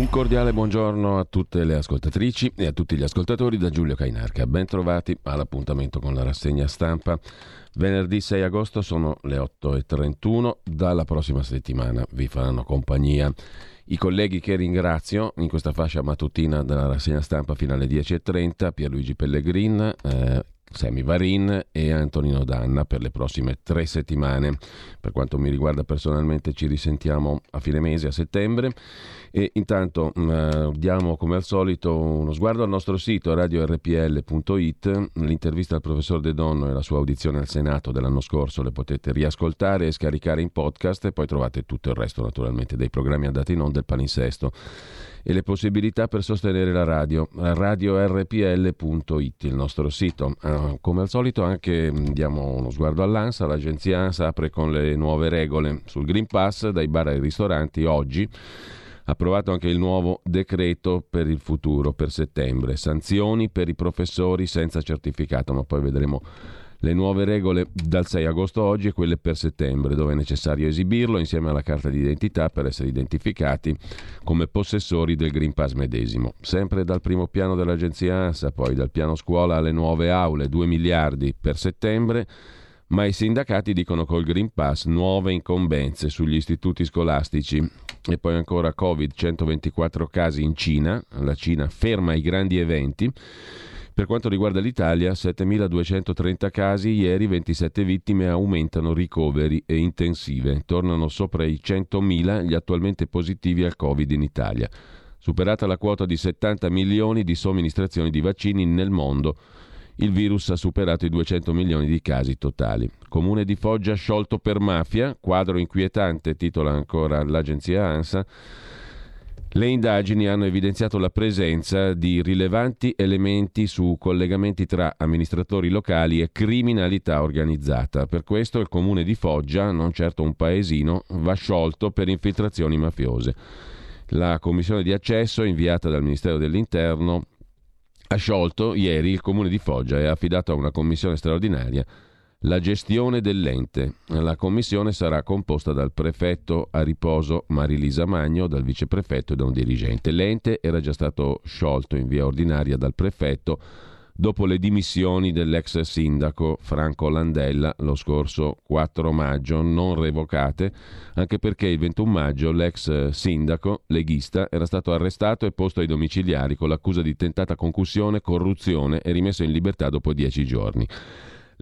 Un cordiale buongiorno a tutte le ascoltatrici e a tutti gli ascoltatori da Giulio Cainarca. Ben trovati all'appuntamento con la rassegna stampa. Venerdì 6 agosto sono le 8.31. Dalla prossima settimana vi faranno compagnia i colleghi che ringrazio in questa fascia mattutina della rassegna stampa fino alle 10.30, Pierluigi Pellegrin, eh, Semi Varin e Antonino Danna per le prossime tre settimane. Per quanto mi riguarda personalmente ci risentiamo a fine mese, a settembre. E intanto mm, diamo come al solito uno sguardo al nostro sito radiorpl.it, l'intervista al professor De Donno e la sua audizione al Senato dell'anno scorso le potete riascoltare e scaricare in podcast e poi trovate tutto il resto naturalmente dei programmi andati in onda del palinsesto e le possibilità per sostenere la radio. radiorpl.it, il nostro sito. Uh, come al solito anche mm, diamo uno sguardo all'ANSA, l'agenzia ANSA apre con le nuove regole sul Green Pass dai bar ai ristoranti oggi. Approvato anche il nuovo decreto per il futuro, per settembre. Sanzioni per i professori senza certificato, ma poi vedremo le nuove regole dal 6 agosto oggi e quelle per settembre, dove è necessario esibirlo insieme alla carta d'identità per essere identificati come possessori del Green Pass medesimo. Sempre dal primo piano dell'agenzia ANSA, poi dal piano scuola alle nuove aule, 2 miliardi per settembre ma i sindacati dicono col Green Pass nuove incombenze sugli istituti scolastici. E poi ancora Covid, 124 casi in Cina, la Cina ferma i grandi eventi. Per quanto riguarda l'Italia, 7.230 casi, ieri 27 vittime, aumentano ricoveri e intensive. Tornano sopra i 100.000 gli attualmente positivi al Covid in Italia. Superata la quota di 70 milioni di somministrazioni di vaccini nel mondo, il virus ha superato i 200 milioni di casi totali. Comune di Foggia sciolto per mafia, quadro inquietante, titola ancora l'agenzia ANSA. Le indagini hanno evidenziato la presenza di rilevanti elementi su collegamenti tra amministratori locali e criminalità organizzata. Per questo il comune di Foggia, non certo un paesino, va sciolto per infiltrazioni mafiose. La commissione di accesso inviata dal Ministero dell'Interno ha sciolto ieri il comune di Foggia e ha affidato a una commissione straordinaria la gestione dell'ente. La commissione sarà composta dal prefetto a riposo Marilisa Magno, dal viceprefetto e da un dirigente. L'ente era già stato sciolto in via ordinaria dal prefetto dopo le dimissioni dell'ex sindaco Franco Landella lo scorso 4 maggio, non revocate, anche perché il 21 maggio l'ex sindaco leghista era stato arrestato e posto ai domiciliari con l'accusa di tentata concussione, corruzione e rimesso in libertà dopo dieci giorni.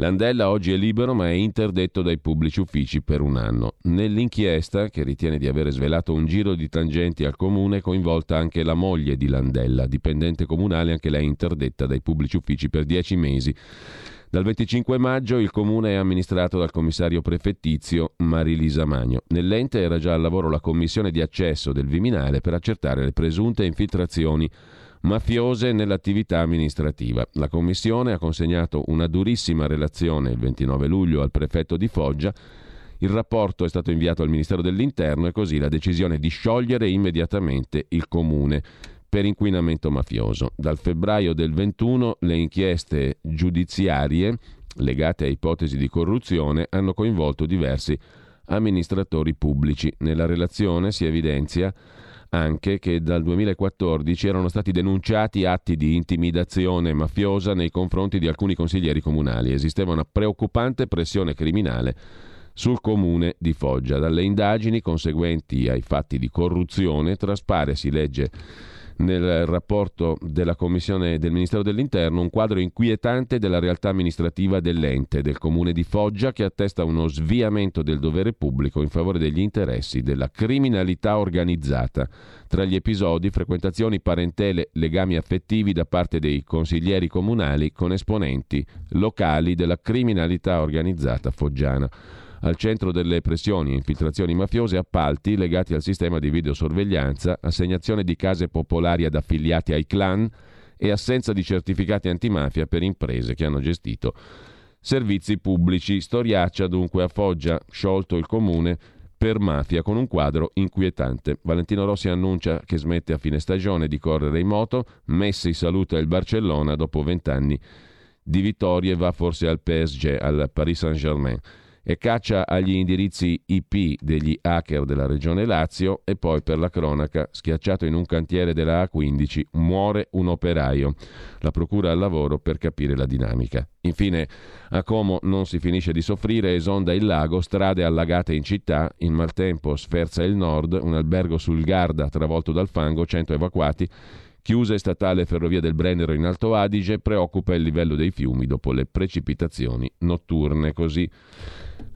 Landella oggi è libero ma è interdetto dai pubblici uffici per un anno. Nell'inchiesta, che ritiene di aver svelato un giro di tangenti al comune, è coinvolta anche la moglie di Landella, dipendente comunale, anche lei interdetta dai pubblici uffici per dieci mesi. Dal 25 maggio il comune è amministrato dal commissario prefettizio Marilisa Magno. Nell'ente era già al lavoro la commissione di accesso del Viminale per accertare le presunte infiltrazioni mafiose nell'attività amministrativa. La Commissione ha consegnato una durissima relazione il 29 luglio al prefetto di Foggia. Il rapporto è stato inviato al Ministero dell'Interno e così la decisione di sciogliere immediatamente il comune per inquinamento mafioso. Dal febbraio del 21 le inchieste giudiziarie legate a ipotesi di corruzione hanno coinvolto diversi amministratori pubblici. Nella relazione si evidenzia anche che dal 2014 erano stati denunciati atti di intimidazione mafiosa nei confronti di alcuni consiglieri comunali. Esisteva una preoccupante pressione criminale sul comune di Foggia. Dalle indagini conseguenti ai fatti di corruzione traspare, si legge nel rapporto della Commissione del Ministero dell'Interno un quadro inquietante della realtà amministrativa dell'ente del comune di Foggia che attesta uno sviamento del dovere pubblico in favore degli interessi della criminalità organizzata. Tra gli episodi, frequentazioni parentele, legami affettivi da parte dei consiglieri comunali con esponenti locali della criminalità organizzata foggiana al centro delle pressioni, infiltrazioni mafiose, appalti legati al sistema di videosorveglianza, assegnazione di case popolari ad affiliati ai clan e assenza di certificati antimafia per imprese che hanno gestito servizi pubblici. Storiaccia dunque a Foggia, sciolto il comune per mafia con un quadro inquietante. Valentino Rossi annuncia che smette a fine stagione di correre in moto, Messi saluta il Barcellona dopo vent'anni di vittorie va forse al PSG, al Paris Saint-Germain e caccia agli indirizzi IP degli hacker della regione Lazio e poi per la cronaca schiacciato in un cantiere della A15 muore un operaio. La procura al lavoro per capire la dinamica. Infine a Como non si finisce di soffrire, esonda il lago, strade allagate in città, in maltempo sferza il nord, un albergo sul Garda travolto dal fango, 100 evacuati Chiusa statale ferrovia del Brennero in Alto Adige, preoccupa il livello dei fiumi dopo le precipitazioni notturne. Così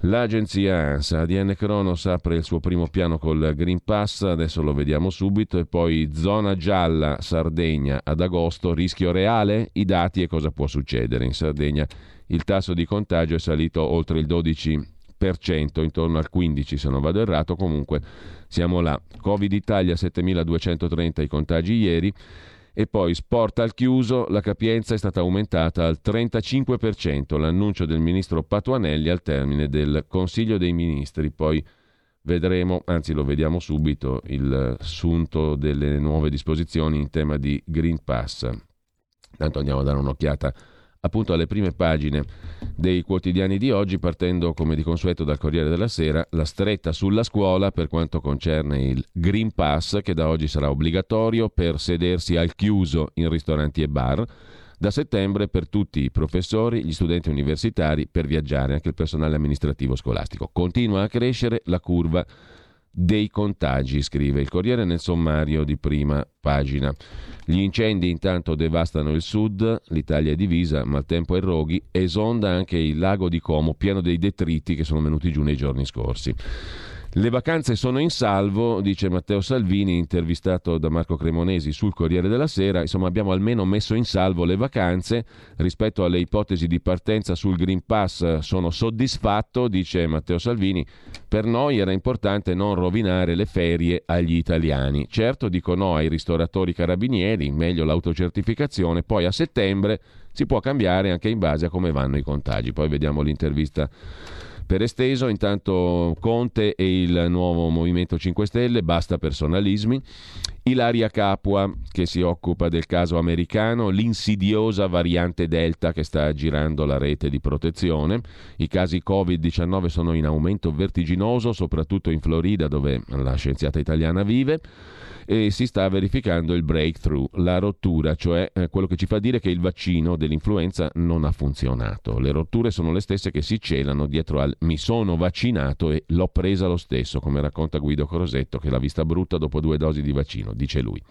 l'agenzia ANSA, ADN Cronos apre il suo primo piano col Green Pass, adesso lo vediamo subito, e poi zona gialla Sardegna ad agosto, rischio reale, i dati e cosa può succedere. In Sardegna il tasso di contagio è salito oltre il 12% intorno al 15 se non vado errato, comunque siamo là. Covid Italia 7230 i contagi ieri e poi sport al chiuso, la capienza è stata aumentata al 35%, l'annuncio del ministro Patuanelli al termine del Consiglio dei Ministri, poi vedremo, anzi lo vediamo subito, il sunto delle nuove disposizioni in tema di Green Pass. Tanto andiamo a dare un'occhiata appunto alle prime pagine dei quotidiani di oggi, partendo come di consueto dal Corriere della Sera, la stretta sulla scuola per quanto concerne il Green Pass, che da oggi sarà obbligatorio per sedersi al chiuso in ristoranti e bar. Da settembre per tutti i professori, gli studenti universitari, per viaggiare anche il personale amministrativo scolastico. Continua a crescere la curva dei contagi, scrive il Corriere nel sommario di prima pagina. Gli incendi intanto devastano il sud, l'Italia è divisa, maltempo e roghi, esonda anche il lago di Como pieno dei detriti che sono venuti giù nei giorni scorsi. Le vacanze sono in salvo, dice Matteo Salvini, intervistato da Marco Cremonesi sul Corriere della Sera. Insomma, abbiamo almeno messo in salvo le vacanze. Rispetto alle ipotesi di partenza sul Green Pass sono soddisfatto, dice Matteo Salvini. Per noi era importante non rovinare le ferie agli italiani. Certo, dico no ai ristoratori carabinieri, meglio l'autocertificazione. Poi a settembre si può cambiare anche in base a come vanno i contagi. Poi vediamo l'intervista per esteso, intanto Conte e il nuovo Movimento 5 Stelle, basta personalismi. Ilaria Capua che si occupa del caso americano, l'insidiosa variante Delta che sta girando la rete di protezione. I casi Covid-19 sono in aumento vertiginoso, soprattutto in Florida dove la scienziata italiana vive e si sta verificando il breakthrough, la rottura, cioè eh, quello che ci fa dire che il vaccino dell'influenza non ha funzionato. Le rotture sono le stesse che si celano dietro mi sono vaccinato e l'ho presa lo stesso, come racconta Guido Crosetto che l'ha vista brutta dopo due dosi di vaccino, dice lui.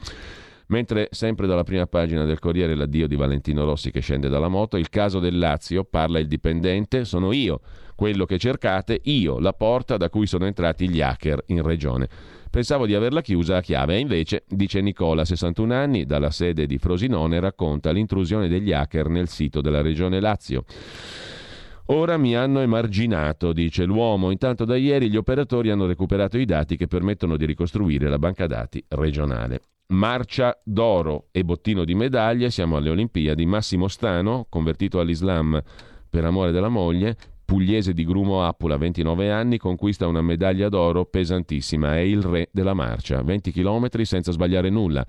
Mentre sempre dalla prima pagina del Corriere l'addio di Valentino Rossi che scende dalla moto, il caso del Lazio, parla il dipendente, sono io, quello che cercate, io, la porta da cui sono entrati gli hacker in regione. Pensavo di averla chiusa a chiave invece, dice Nicola, 61 anni, dalla sede di Frosinone, racconta l'intrusione degli hacker nel sito della regione Lazio. Ora mi hanno emarginato, dice l'uomo. Intanto da ieri gli operatori hanno recuperato i dati che permettono di ricostruire la banca dati regionale. Marcia d'oro e bottino di medaglie, siamo alle Olimpiadi. Massimo Stano, convertito all'Islam per amore della moglie, pugliese di Grumo Appula, 29 anni, conquista una medaglia d'oro pesantissima, è il re della marcia, 20 km senza sbagliare nulla.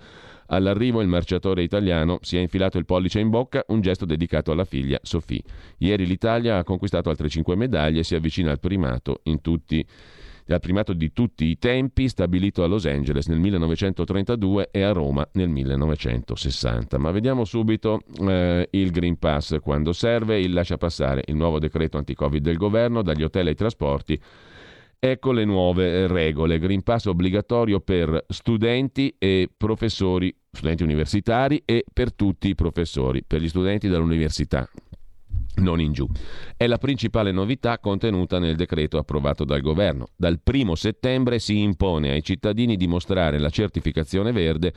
All'arrivo il marciatore italiano si è infilato il pollice in bocca, un gesto dedicato alla figlia Sofì. Ieri l'Italia ha conquistato altre 5 medaglie e si avvicina al primato tutti al primato di tutti i tempi stabilito a Los Angeles nel 1932 e a Roma nel 1960. Ma vediamo subito eh, il Green Pass quando serve, il lascia passare il nuovo decreto anti-Covid del governo dagli hotel ai trasporti. Ecco le nuove regole. Green Pass obbligatorio per studenti e professori, studenti universitari e per tutti i professori, per gli studenti dell'università non in giù. È la principale novità contenuta nel decreto approvato dal governo. Dal 1 settembre si impone ai cittadini di mostrare la certificazione verde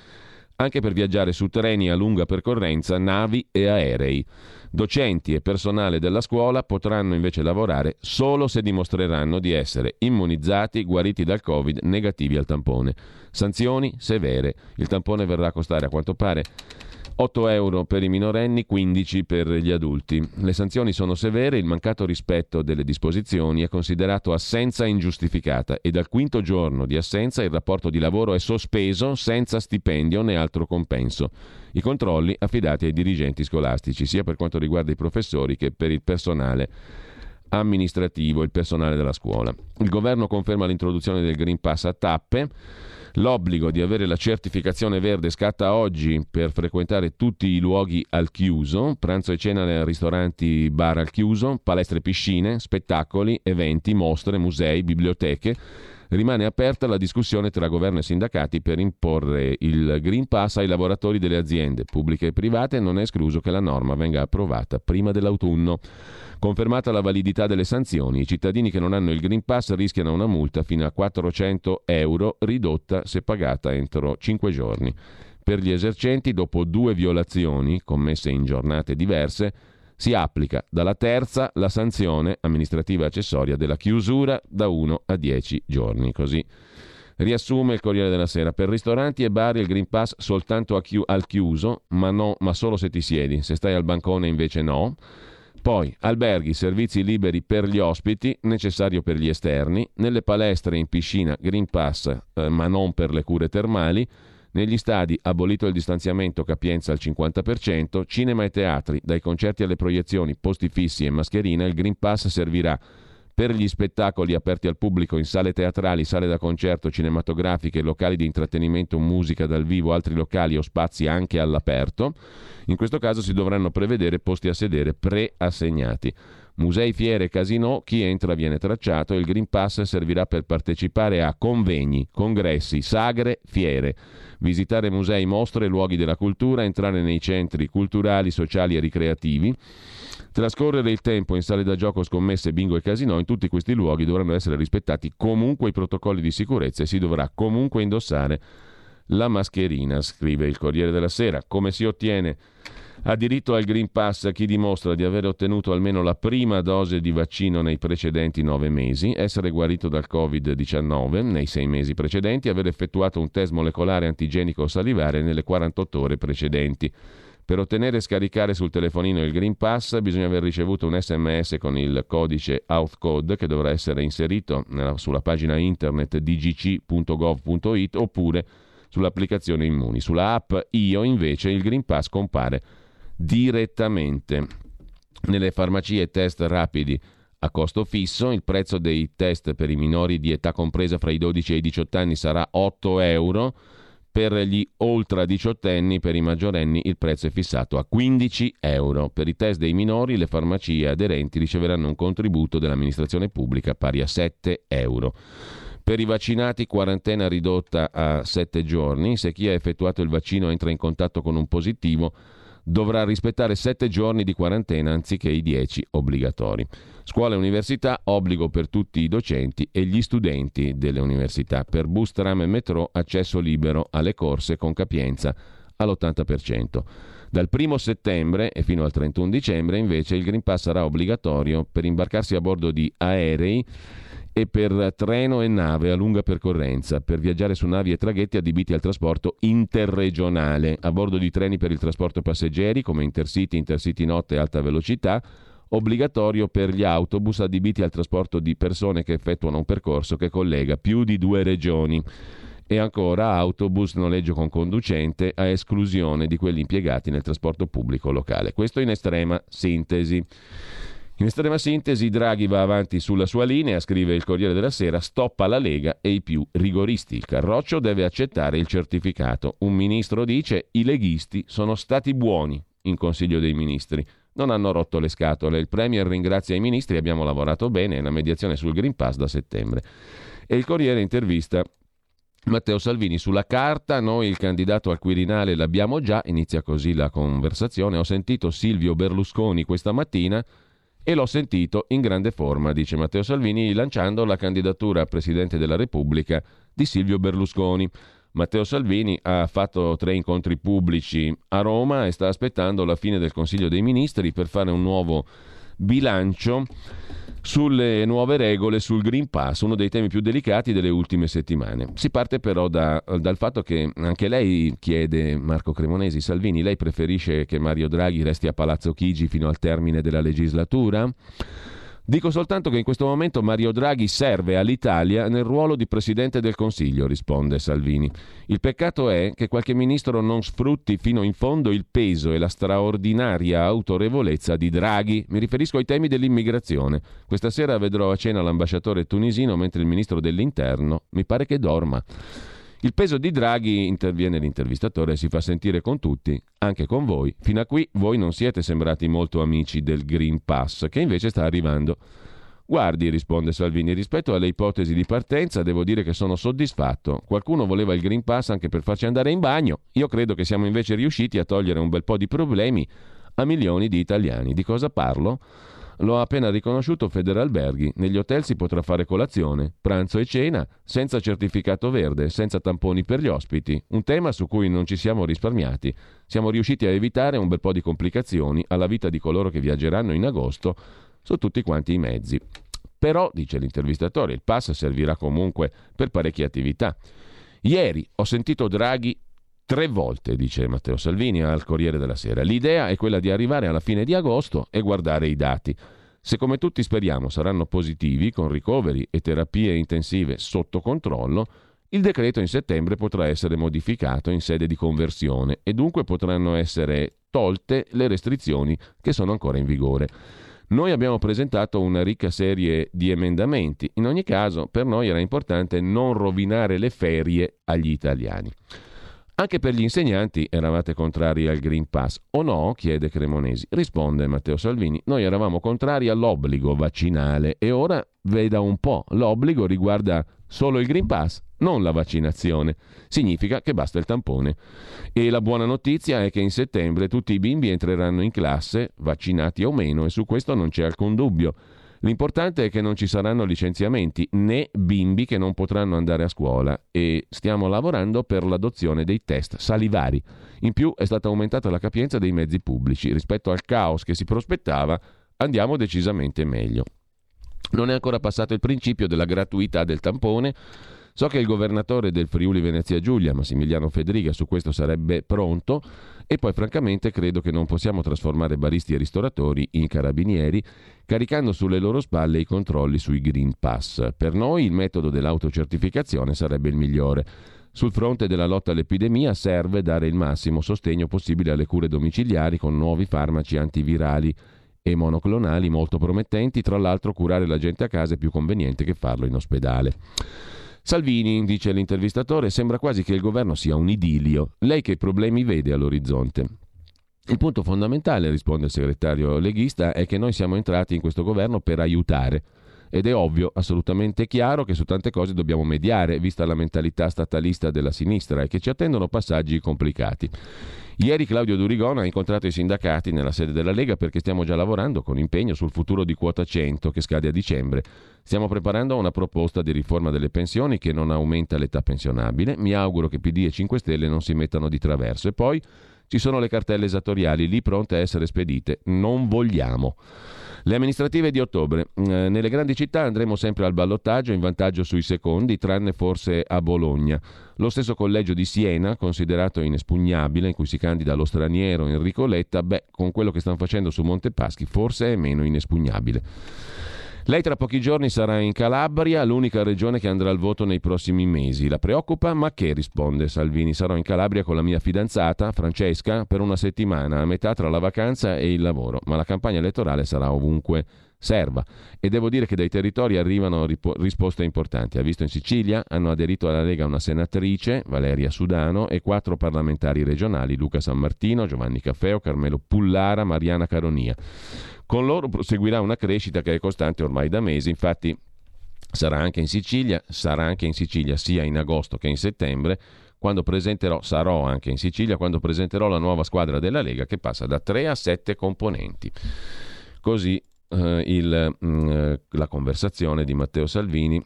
anche per viaggiare su treni a lunga percorrenza, navi e aerei. Docenti e personale della scuola potranno invece lavorare solo se dimostreranno di essere immunizzati, guariti dal Covid, negativi al tampone. Sanzioni severe. Il tampone verrà a costare a quanto pare 8 euro per i minorenni, 15 per gli adulti. Le sanzioni sono severe, il mancato rispetto delle disposizioni è considerato assenza ingiustificata e dal quinto giorno di assenza il rapporto di lavoro è sospeso senza stipendio né altro compenso. I controlli affidati ai dirigenti scolastici, sia per quanto riguarda i professori che per il personale amministrativo, il personale della scuola. Il governo conferma l'introduzione del Green Pass a tappe. L'obbligo di avere la certificazione verde scatta oggi per frequentare tutti i luoghi al chiuso, pranzo e cena nei ristoranti bar al chiuso, palestre e piscine, spettacoli, eventi, mostre, musei, biblioteche rimane aperta la discussione tra governo e sindacati per imporre il Green Pass ai lavoratori delle aziende pubbliche e private non è escluso che la norma venga approvata prima dell'autunno. Confermata la validità delle sanzioni, i cittadini che non hanno il Green Pass rischiano una multa fino a 400 euro ridotta se pagata entro 5 giorni. Per gli esercenti, dopo due violazioni commesse in giornate diverse, si applica dalla terza la sanzione amministrativa accessoria della chiusura da 1 a 10 giorni. Così riassume il Corriere della Sera. Per ristoranti e bar il Green Pass soltanto chi- al chiuso, ma, no, ma solo se ti siedi. Se stai al bancone invece no. Poi alberghi, servizi liberi per gli ospiti, necessario per gli esterni. Nelle palestre in piscina Green Pass, eh, ma non per le cure termali. Negli stadi abolito il distanziamento capienza al 50%, cinema e teatri, dai concerti alle proiezioni, posti fissi e mascherina, il Green Pass servirà per gli spettacoli aperti al pubblico in sale teatrali, sale da concerto, cinematografiche, locali di intrattenimento, musica dal vivo, altri locali o spazi anche all'aperto. In questo caso si dovranno prevedere posti a sedere preassegnati. Musei, fiere, casino, chi entra viene tracciato e il Green Pass servirà per partecipare a convegni, congressi, sagre, fiere, visitare musei, mostre, luoghi della cultura, entrare nei centri culturali, sociali e ricreativi. Trascorrere il tempo in sale da gioco, scommesse, bingo e casino, in tutti questi luoghi dovranno essere rispettati comunque i protocolli di sicurezza e si dovrà comunque indossare la mascherina, scrive il Corriere della Sera. Come si ottiene ha diritto al Green Pass chi dimostra di aver ottenuto almeno la prima dose di vaccino nei precedenti nove mesi, essere guarito dal Covid-19 nei sei mesi precedenti, aver effettuato un test molecolare antigenico salivare nelle 48 ore precedenti. Per ottenere e scaricare sul telefonino il Green Pass bisogna aver ricevuto un sms con il codice Outcode che dovrà essere inserito sulla pagina internet dgc.gov.it oppure sull'applicazione Immuni. Sulla app Io invece il Green Pass compare direttamente. Nelle farmacie test rapidi a costo fisso, il prezzo dei test per i minori di età compresa fra i 12 e i 18 anni sarà 8 euro, per gli ultra diciottenni, per i maggiorenni, il prezzo è fissato a 15 euro. Per i test dei minori, le farmacie aderenti riceveranno un contributo dell'amministrazione pubblica pari a 7 euro. Per i vaccinati quarantena ridotta a 7 giorni, se chi ha effettuato il vaccino entra in contatto con un positivo dovrà rispettare 7 giorni di quarantena anziché i 10 obbligatori. Scuola e università, obbligo per tutti i docenti e gli studenti delle università. Per bus, tram e metro, accesso libero alle corse con capienza all'80%. Dal 1 settembre e fino al 31 dicembre invece il Green Pass sarà obbligatorio per imbarcarsi a bordo di aerei e per treno e nave a lunga percorrenza, per viaggiare su navi e traghetti adibiti al trasporto interregionale, a bordo di treni per il trasporto passeggeri come Intercity, Intercity Notte e Alta Velocità, obbligatorio per gli autobus adibiti al trasporto di persone che effettuano un percorso che collega più di due regioni e ancora autobus noleggio con conducente a esclusione di quelli impiegati nel trasporto pubblico locale. Questo in estrema sintesi. In estrema sintesi, Draghi va avanti sulla sua linea, scrive il Corriere della Sera, stoppa la Lega e i più rigoristi. Il Carroccio deve accettare il certificato. Un ministro dice i leghisti sono stati buoni in Consiglio dei Ministri. Non hanno rotto le scatole. Il Premier ringrazia i ministri, abbiamo lavorato bene, la mediazione sul Green Pass da settembre. E il Corriere intervista Matteo Salvini sulla carta, noi il candidato al Quirinale l'abbiamo già, inizia così la conversazione. Ho sentito Silvio Berlusconi questa mattina e l'ho sentito in grande forma, dice Matteo Salvini, lanciando la candidatura a Presidente della Repubblica di Silvio Berlusconi. Matteo Salvini ha fatto tre incontri pubblici a Roma e sta aspettando la fine del Consiglio dei Ministri per fare un nuovo bilancio sulle nuove regole sul Green Pass, uno dei temi più delicati delle ultime settimane. Si parte però da, dal fatto che anche lei chiede, Marco Cremonesi, Salvini, lei preferisce che Mario Draghi resti a Palazzo Chigi fino al termine della legislatura? Dico soltanto che in questo momento Mario Draghi serve all'Italia nel ruolo di Presidente del Consiglio, risponde Salvini. Il peccato è che qualche ministro non sfrutti fino in fondo il peso e la straordinaria autorevolezza di Draghi. Mi riferisco ai temi dell'immigrazione. Questa sera vedrò a cena l'ambasciatore tunisino mentre il ministro dell'Interno mi pare che dorma. Il peso di Draghi, interviene l'intervistatore, si fa sentire con tutti, anche con voi. Fino a qui voi non siete sembrati molto amici del Green Pass, che invece sta arrivando. Guardi, risponde Salvini, rispetto alle ipotesi di partenza devo dire che sono soddisfatto. Qualcuno voleva il Green Pass anche per farci andare in bagno. Io credo che siamo invece riusciti a togliere un bel po' di problemi a milioni di italiani. Di cosa parlo? Lo ha appena riconosciuto Federalberghi. Negli hotel si potrà fare colazione, pranzo e cena senza certificato verde, senza tamponi per gli ospiti. Un tema su cui non ci siamo risparmiati. Siamo riusciti a evitare un bel po' di complicazioni alla vita di coloro che viaggeranno in agosto su tutti quanti i mezzi. Però, dice l'intervistatore, il pass servirà comunque per parecchie attività. Ieri ho sentito Draghi tre volte, dice Matteo Salvini al Corriere della Sera. L'idea è quella di arrivare alla fine di agosto e guardare i dati. Se come tutti speriamo saranno positivi, con ricoveri e terapie intensive sotto controllo, il decreto in settembre potrà essere modificato in sede di conversione e dunque potranno essere tolte le restrizioni che sono ancora in vigore. Noi abbiamo presentato una ricca serie di emendamenti. In ogni caso, per noi era importante non rovinare le ferie agli italiani. Anche per gli insegnanti eravate contrari al Green Pass o no? chiede Cremonesi. Risponde Matteo Salvini, noi eravamo contrari all'obbligo vaccinale e ora veda un po', l'obbligo riguarda solo il Green Pass, non la vaccinazione. Significa che basta il tampone. E la buona notizia è che in settembre tutti i bimbi entreranno in classe, vaccinati o meno, e su questo non c'è alcun dubbio. L'importante è che non ci saranno licenziamenti né bimbi che non potranno andare a scuola e stiamo lavorando per l'adozione dei test salivari. In più è stata aumentata la capienza dei mezzi pubblici. Rispetto al caos che si prospettava, andiamo decisamente meglio. Non è ancora passato il principio della gratuità del tampone. So che il governatore del Friuli Venezia Giulia, Massimiliano Federica, su questo sarebbe pronto e poi francamente credo che non possiamo trasformare baristi e ristoratori in carabinieri caricando sulle loro spalle i controlli sui Green Pass. Per noi il metodo dell'autocertificazione sarebbe il migliore. Sul fronte della lotta all'epidemia serve dare il massimo sostegno possibile alle cure domiciliari con nuovi farmaci antivirali e monoclonali molto promettenti, tra l'altro curare la gente a casa è più conveniente che farlo in ospedale. Salvini, dice l'intervistatore, sembra quasi che il governo sia un idilio. Lei che problemi vede all'orizzonte? Il punto fondamentale, risponde il segretario leghista, è che noi siamo entrati in questo governo per aiutare. Ed è ovvio, assolutamente chiaro, che su tante cose dobbiamo mediare, vista la mentalità statalista della sinistra, e che ci attendono passaggi complicati. Ieri Claudio Durigon ha incontrato i sindacati nella sede della Lega perché stiamo già lavorando con impegno sul futuro di quota 100 che scade a dicembre. Stiamo preparando una proposta di riforma delle pensioni che non aumenta l'età pensionabile. Mi auguro che PD e 5 Stelle non si mettano di traverso. E poi ci sono le cartelle esattoriali lì pronte a essere spedite. Non vogliamo. Le amministrative di ottobre. Eh, nelle grandi città andremo sempre al ballottaggio in vantaggio sui secondi, tranne forse a Bologna. Lo stesso collegio di Siena, considerato inespugnabile, in cui si candida lo straniero Enrico Letta, beh, con quello che stanno facendo su Montepaschi, forse è meno inespugnabile. Lei tra pochi giorni sarà in Calabria, l'unica regione che andrà al voto nei prossimi mesi. La preoccupa? Ma che risponde Salvini? Sarò in Calabria con la mia fidanzata, Francesca, per una settimana, a metà tra la vacanza e il lavoro, ma la campagna elettorale sarà ovunque serva. E devo dire che dai territori arrivano ripo- risposte importanti. Ha visto in Sicilia, hanno aderito alla Lega una senatrice, Valeria Sudano, e quattro parlamentari regionali, Luca San Martino, Giovanni Caffeo, Carmelo Pullara, Mariana Caronia. Con loro proseguirà una crescita che è costante ormai da mesi, infatti sarà anche in Sicilia, sarà anche in Sicilia sia in agosto che in settembre, quando presenterò, sarò anche in Sicilia quando presenterò la nuova squadra della Lega che passa da 3 a 7 componenti. Così eh, il, mh, mm, la conversazione di Matteo Salvini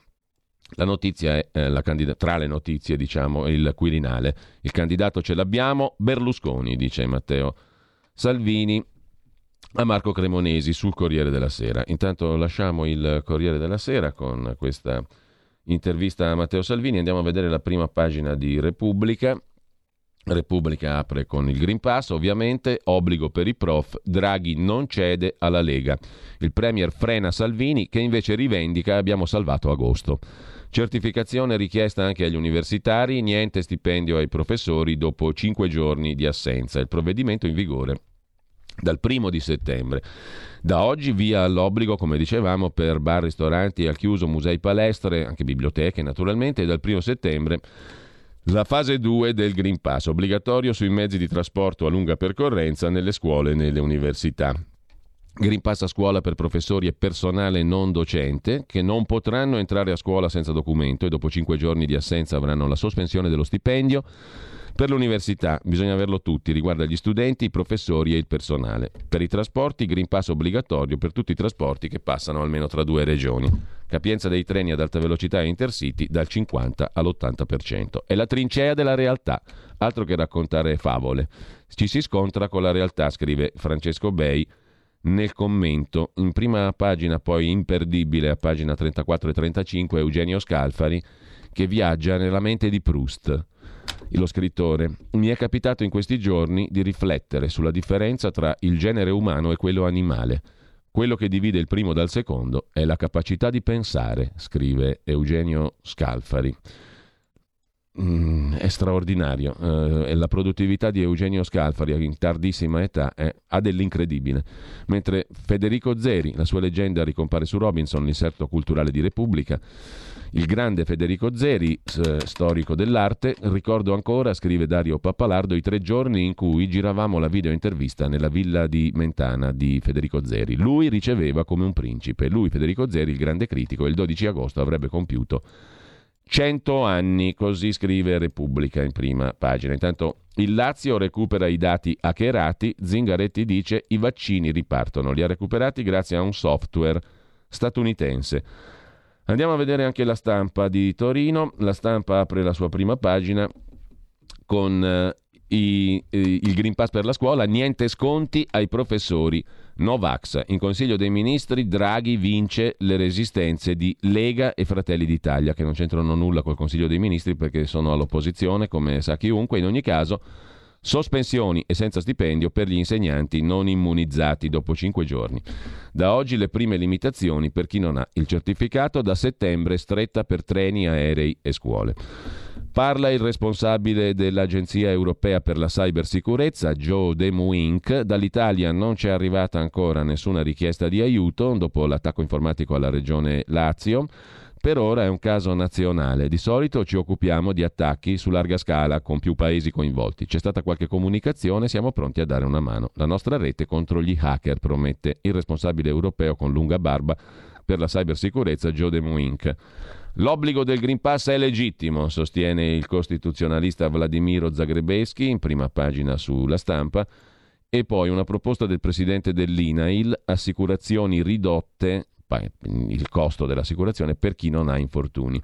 la notizia è eh, la candida- tra le notizie, diciamo, il Quirinale. Il candidato ce l'abbiamo, Berlusconi, dice Matteo Salvini a Marco Cremonesi sul Corriere della Sera. Intanto lasciamo il Corriere della Sera con questa intervista a Matteo Salvini, andiamo a vedere la prima pagina di Repubblica Repubblica apre con il Green Pass, ovviamente, obbligo per i prof, Draghi non cede alla Lega. Il Premier frena Salvini che invece rivendica abbiamo salvato agosto. Certificazione richiesta anche agli universitari, niente stipendio ai professori dopo cinque giorni di assenza. Il provvedimento in vigore dal primo di settembre. Da oggi via l'obbligo, come dicevamo, per bar, ristoranti al chiuso, musei, palestre, anche biblioteche naturalmente, e dal primo settembre la fase 2 del Green Pass, obbligatorio sui mezzi di trasporto a lunga percorrenza nelle scuole e nelle università. Green Pass a scuola per professori e personale non docente che non potranno entrare a scuola senza documento e dopo 5 giorni di assenza avranno la sospensione dello stipendio. Per l'università bisogna averlo tutti, riguarda gli studenti, i professori e il personale. Per i trasporti, Green Pass obbligatorio per tutti i trasporti che passano almeno tra due regioni. Capienza dei treni ad alta velocità e intercity dal 50 all'80%. È la trincea della realtà, altro che raccontare favole. Ci si scontra con la realtà, scrive Francesco Bei nel commento. In prima pagina, poi imperdibile, a pagina 34 e 35, Eugenio Scalfari, che viaggia nella mente di Proust lo scrittore, mi è capitato in questi giorni di riflettere sulla differenza tra il genere umano e quello animale. Quello che divide il primo dal secondo è la capacità di pensare, scrive Eugenio Scalfari. Mm, è straordinario. Uh, la produttività di Eugenio Scalfari in tardissima età è, ha dell'incredibile. Mentre Federico Zeri, la sua leggenda ricompare su Robinson, l'inserto culturale di Repubblica, il grande Federico Zeri, storico dell'arte, ricordo ancora, scrive Dario Pappalardo, i tre giorni in cui giravamo la video intervista nella villa di Mentana di Federico Zeri. Lui riceveva come un principe, lui Federico Zeri, il grande critico, il 12 agosto avrebbe compiuto 100 anni, così scrive Repubblica in prima pagina. Intanto il Lazio recupera i dati hackerati, Zingaretti dice i vaccini ripartono, li ha recuperati grazie a un software statunitense. Andiamo a vedere anche la stampa di Torino. La stampa apre la sua prima pagina con eh, i, i, il Green Pass per la scuola, niente sconti ai professori. Novax. In Consiglio dei Ministri Draghi vince le resistenze di Lega e Fratelli d'Italia, che non c'entrano nulla col Consiglio dei Ministri perché sono all'opposizione, come sa chiunque. In ogni caso, Sospensioni e senza stipendio per gli insegnanti non immunizzati dopo 5 giorni. Da oggi le prime limitazioni per chi non ha il certificato, da settembre stretta per treni, aerei e scuole. Parla il responsabile dell'Agenzia Europea per la Cybersicurezza, Joe Demuink. Dall'Italia non c'è arrivata ancora nessuna richiesta di aiuto dopo l'attacco informatico alla regione Lazio. Per ora è un caso nazionale. Di solito ci occupiamo di attacchi su larga scala con più paesi coinvolti. C'è stata qualche comunicazione, siamo pronti a dare una mano. La nostra rete contro gli hacker, promette il responsabile europeo con lunga barba per la cybersicurezza Joe De Muink. L'obbligo del Green Pass è legittimo, sostiene il costituzionalista Vladimiro Zagrebeschi in prima pagina sulla stampa. E poi una proposta del presidente dell'INAIL, assicurazioni ridotte il costo dell'assicurazione per chi non ha infortuni.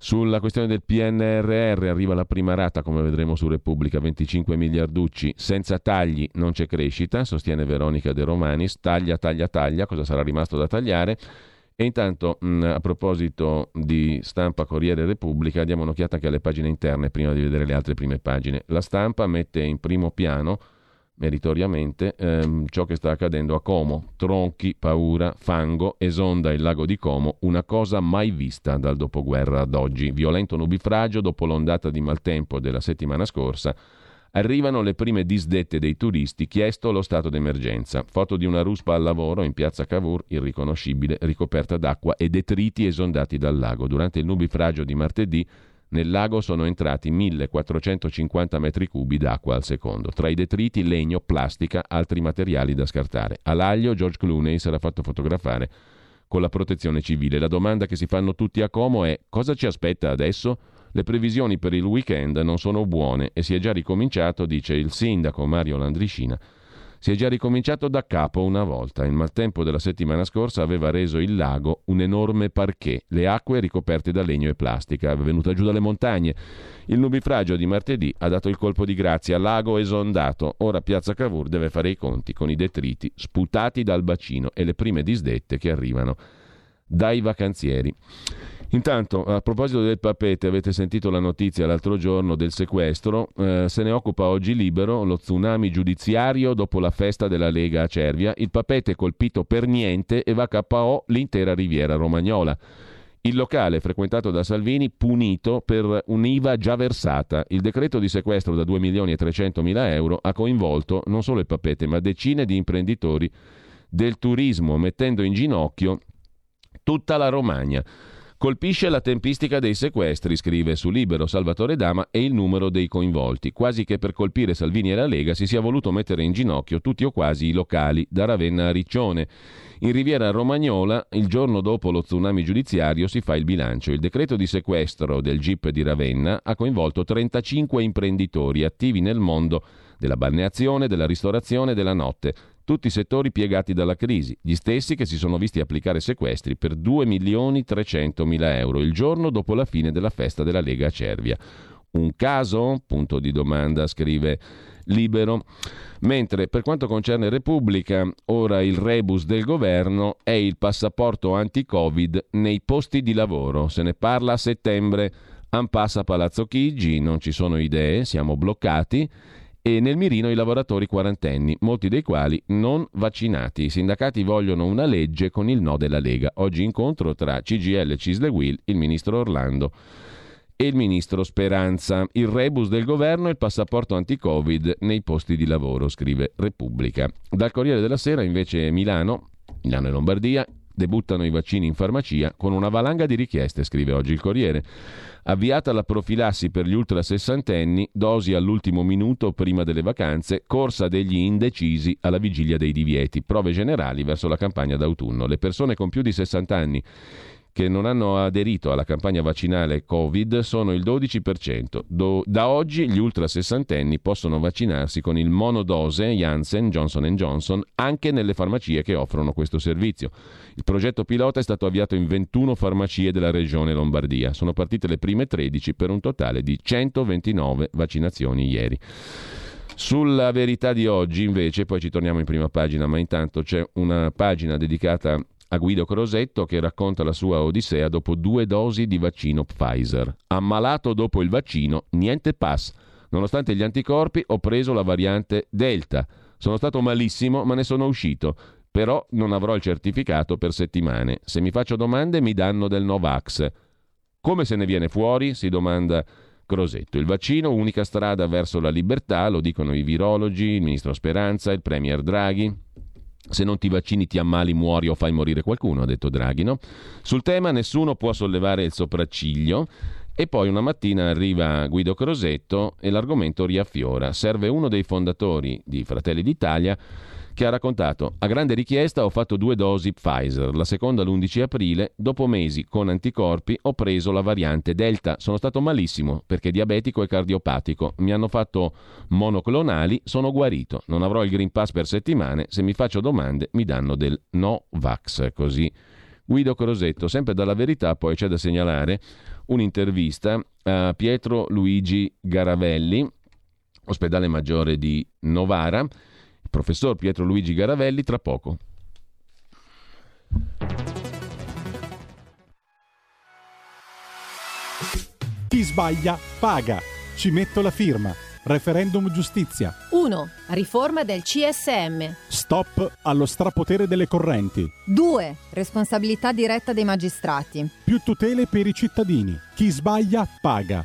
Sulla questione del PNRR arriva la prima rata, come vedremo su Repubblica, 25 miliarducci, senza tagli non c'è crescita, sostiene Veronica De Romanis, taglia, taglia, taglia, cosa sarà rimasto da tagliare? E intanto, mh, a proposito di stampa Corriere Repubblica, diamo un'occhiata anche alle pagine interne prima di vedere le altre prime pagine. La stampa mette in primo piano meritoriamente ehm, ciò che sta accadendo a Como. Tronchi, paura, fango, esonda il lago di Como, una cosa mai vista dal dopoguerra ad oggi. Violento nubifragio dopo l'ondata di maltempo della settimana scorsa. Arrivano le prime disdette dei turisti, chiesto lo stato d'emergenza. Foto di una ruspa al lavoro in piazza Cavour, irriconoscibile, ricoperta d'acqua e detriti esondati dal lago. Durante il nubifragio di martedì nel lago sono entrati 1450 metri cubi d'acqua al secondo. Tra i detriti legno, plastica, altri materiali da scartare. All'aglio George Clooney sarà fatto fotografare con la protezione civile. La domanda che si fanno tutti a Como è cosa ci aspetta adesso? Le previsioni per il weekend non sono buone e si è già ricominciato, dice il sindaco Mario Landricina, si è già ricominciato da capo una volta. Il maltempo della settimana scorsa aveva reso il lago un enorme parquet, le acque ricoperte da legno e plastica, venuta giù dalle montagne. Il nubifragio di martedì ha dato il colpo di grazia, lago esondato. Ora Piazza Cavour deve fare i conti con i detriti sputati dal bacino e le prime disdette che arrivano dai vacanzieri. Intanto, a proposito del papete, avete sentito la notizia l'altro giorno del sequestro, eh, se ne occupa oggi libero lo tsunami giudiziario dopo la festa della Lega a Cervia, il papete colpito per niente e va KO l'intera riviera romagnola. Il locale frequentato da Salvini punito per un'IVA già versata. Il decreto di sequestro da 2 milioni e 300 mila euro ha coinvolto non solo il papete ma decine di imprenditori del turismo mettendo in ginocchio tutta la Romagna. Colpisce la tempistica dei sequestri, scrive su Libero Salvatore Dama, e il numero dei coinvolti. Quasi che per colpire Salvini e la Lega si sia voluto mettere in ginocchio tutti o quasi i locali, da Ravenna a Riccione. In Riviera Romagnola, il giorno dopo lo tsunami giudiziario, si fa il bilancio. Il decreto di sequestro del GIP di Ravenna ha coinvolto 35 imprenditori attivi nel mondo della balneazione, della ristorazione e della notte tutti i settori piegati dalla crisi, gli stessi che si sono visti applicare sequestri per 2 milioni 300 mila euro il giorno dopo la fine della festa della Lega a Cervia. Un caso? Punto di domanda, scrive Libero. Mentre per quanto concerne Repubblica, ora il rebus del governo è il passaporto anti-Covid nei posti di lavoro. Se ne parla a settembre. Ampassa Palazzo Chigi, non ci sono idee, siamo bloccati e nel mirino i lavoratori quarantenni, molti dei quali non vaccinati. I sindacati vogliono una legge con il no della Lega. Oggi incontro tra CGL Cisle Will, il ministro Orlando e il ministro Speranza. Il rebus del governo e il passaporto anti-Covid nei posti di lavoro, scrive Repubblica. Dal Corriere della Sera invece Milano, Milano e Lombardia, debuttano i vaccini in farmacia con una valanga di richieste, scrive oggi il Corriere. Avviata la profilassi per gli ultra sessantenni, dosi all'ultimo minuto prima delle vacanze, corsa degli indecisi alla vigilia dei divieti, prove generali verso la campagna d'autunno. Le persone con più di 60 anni che non hanno aderito alla campagna vaccinale Covid sono il 12%. Do, da oggi gli ultra sessantenni possono vaccinarsi con il monodose Janssen Johnson Johnson anche nelle farmacie che offrono questo servizio. Il progetto pilota è stato avviato in 21 farmacie della regione Lombardia. Sono partite le prime 13 per un totale di 129 vaccinazioni ieri. Sulla verità di oggi, invece, poi ci torniamo in prima pagina, ma intanto c'è una pagina dedicata a Guido Crosetto che racconta la sua odissea dopo due dosi di vaccino Pfizer. Ammalato dopo il vaccino, niente pass. Nonostante gli anticorpi ho preso la variante Delta. Sono stato malissimo, ma ne sono uscito. Però non avrò il certificato per settimane. Se mi faccio domande mi danno del Novax. Come se ne viene fuori? si domanda Crosetto. Il vaccino, unica strada verso la libertà, lo dicono i virologi, il ministro Speranza, il premier Draghi. Se non ti vaccini ti ammali, muori o fai morire qualcuno, ha detto Draghi. No? Sul tema nessuno può sollevare il sopracciglio. E poi una mattina arriva Guido Crosetto e l'argomento riaffiora. Serve uno dei fondatori di Fratelli d'Italia che ha raccontato a grande richiesta ho fatto due dosi Pfizer, la seconda l'11 aprile, dopo mesi con anticorpi ho preso la variante Delta, sono stato malissimo perché diabetico e cardiopatico, mi hanno fatto monoclonali, sono guarito, non avrò il Green Pass per settimane, se mi faccio domande mi danno del no vax, così. Guido Crosetto, sempre dalla verità, poi c'è da segnalare un'intervista a Pietro Luigi Garavelli, ospedale maggiore di Novara, professor Pietro Luigi Garavelli tra poco. Chi sbaglia paga. Ci metto la firma. Referendum giustizia. 1. Riforma del CSM. Stop allo strapotere delle correnti. 2. Responsabilità diretta dei magistrati. Più tutele per i cittadini. Chi sbaglia paga.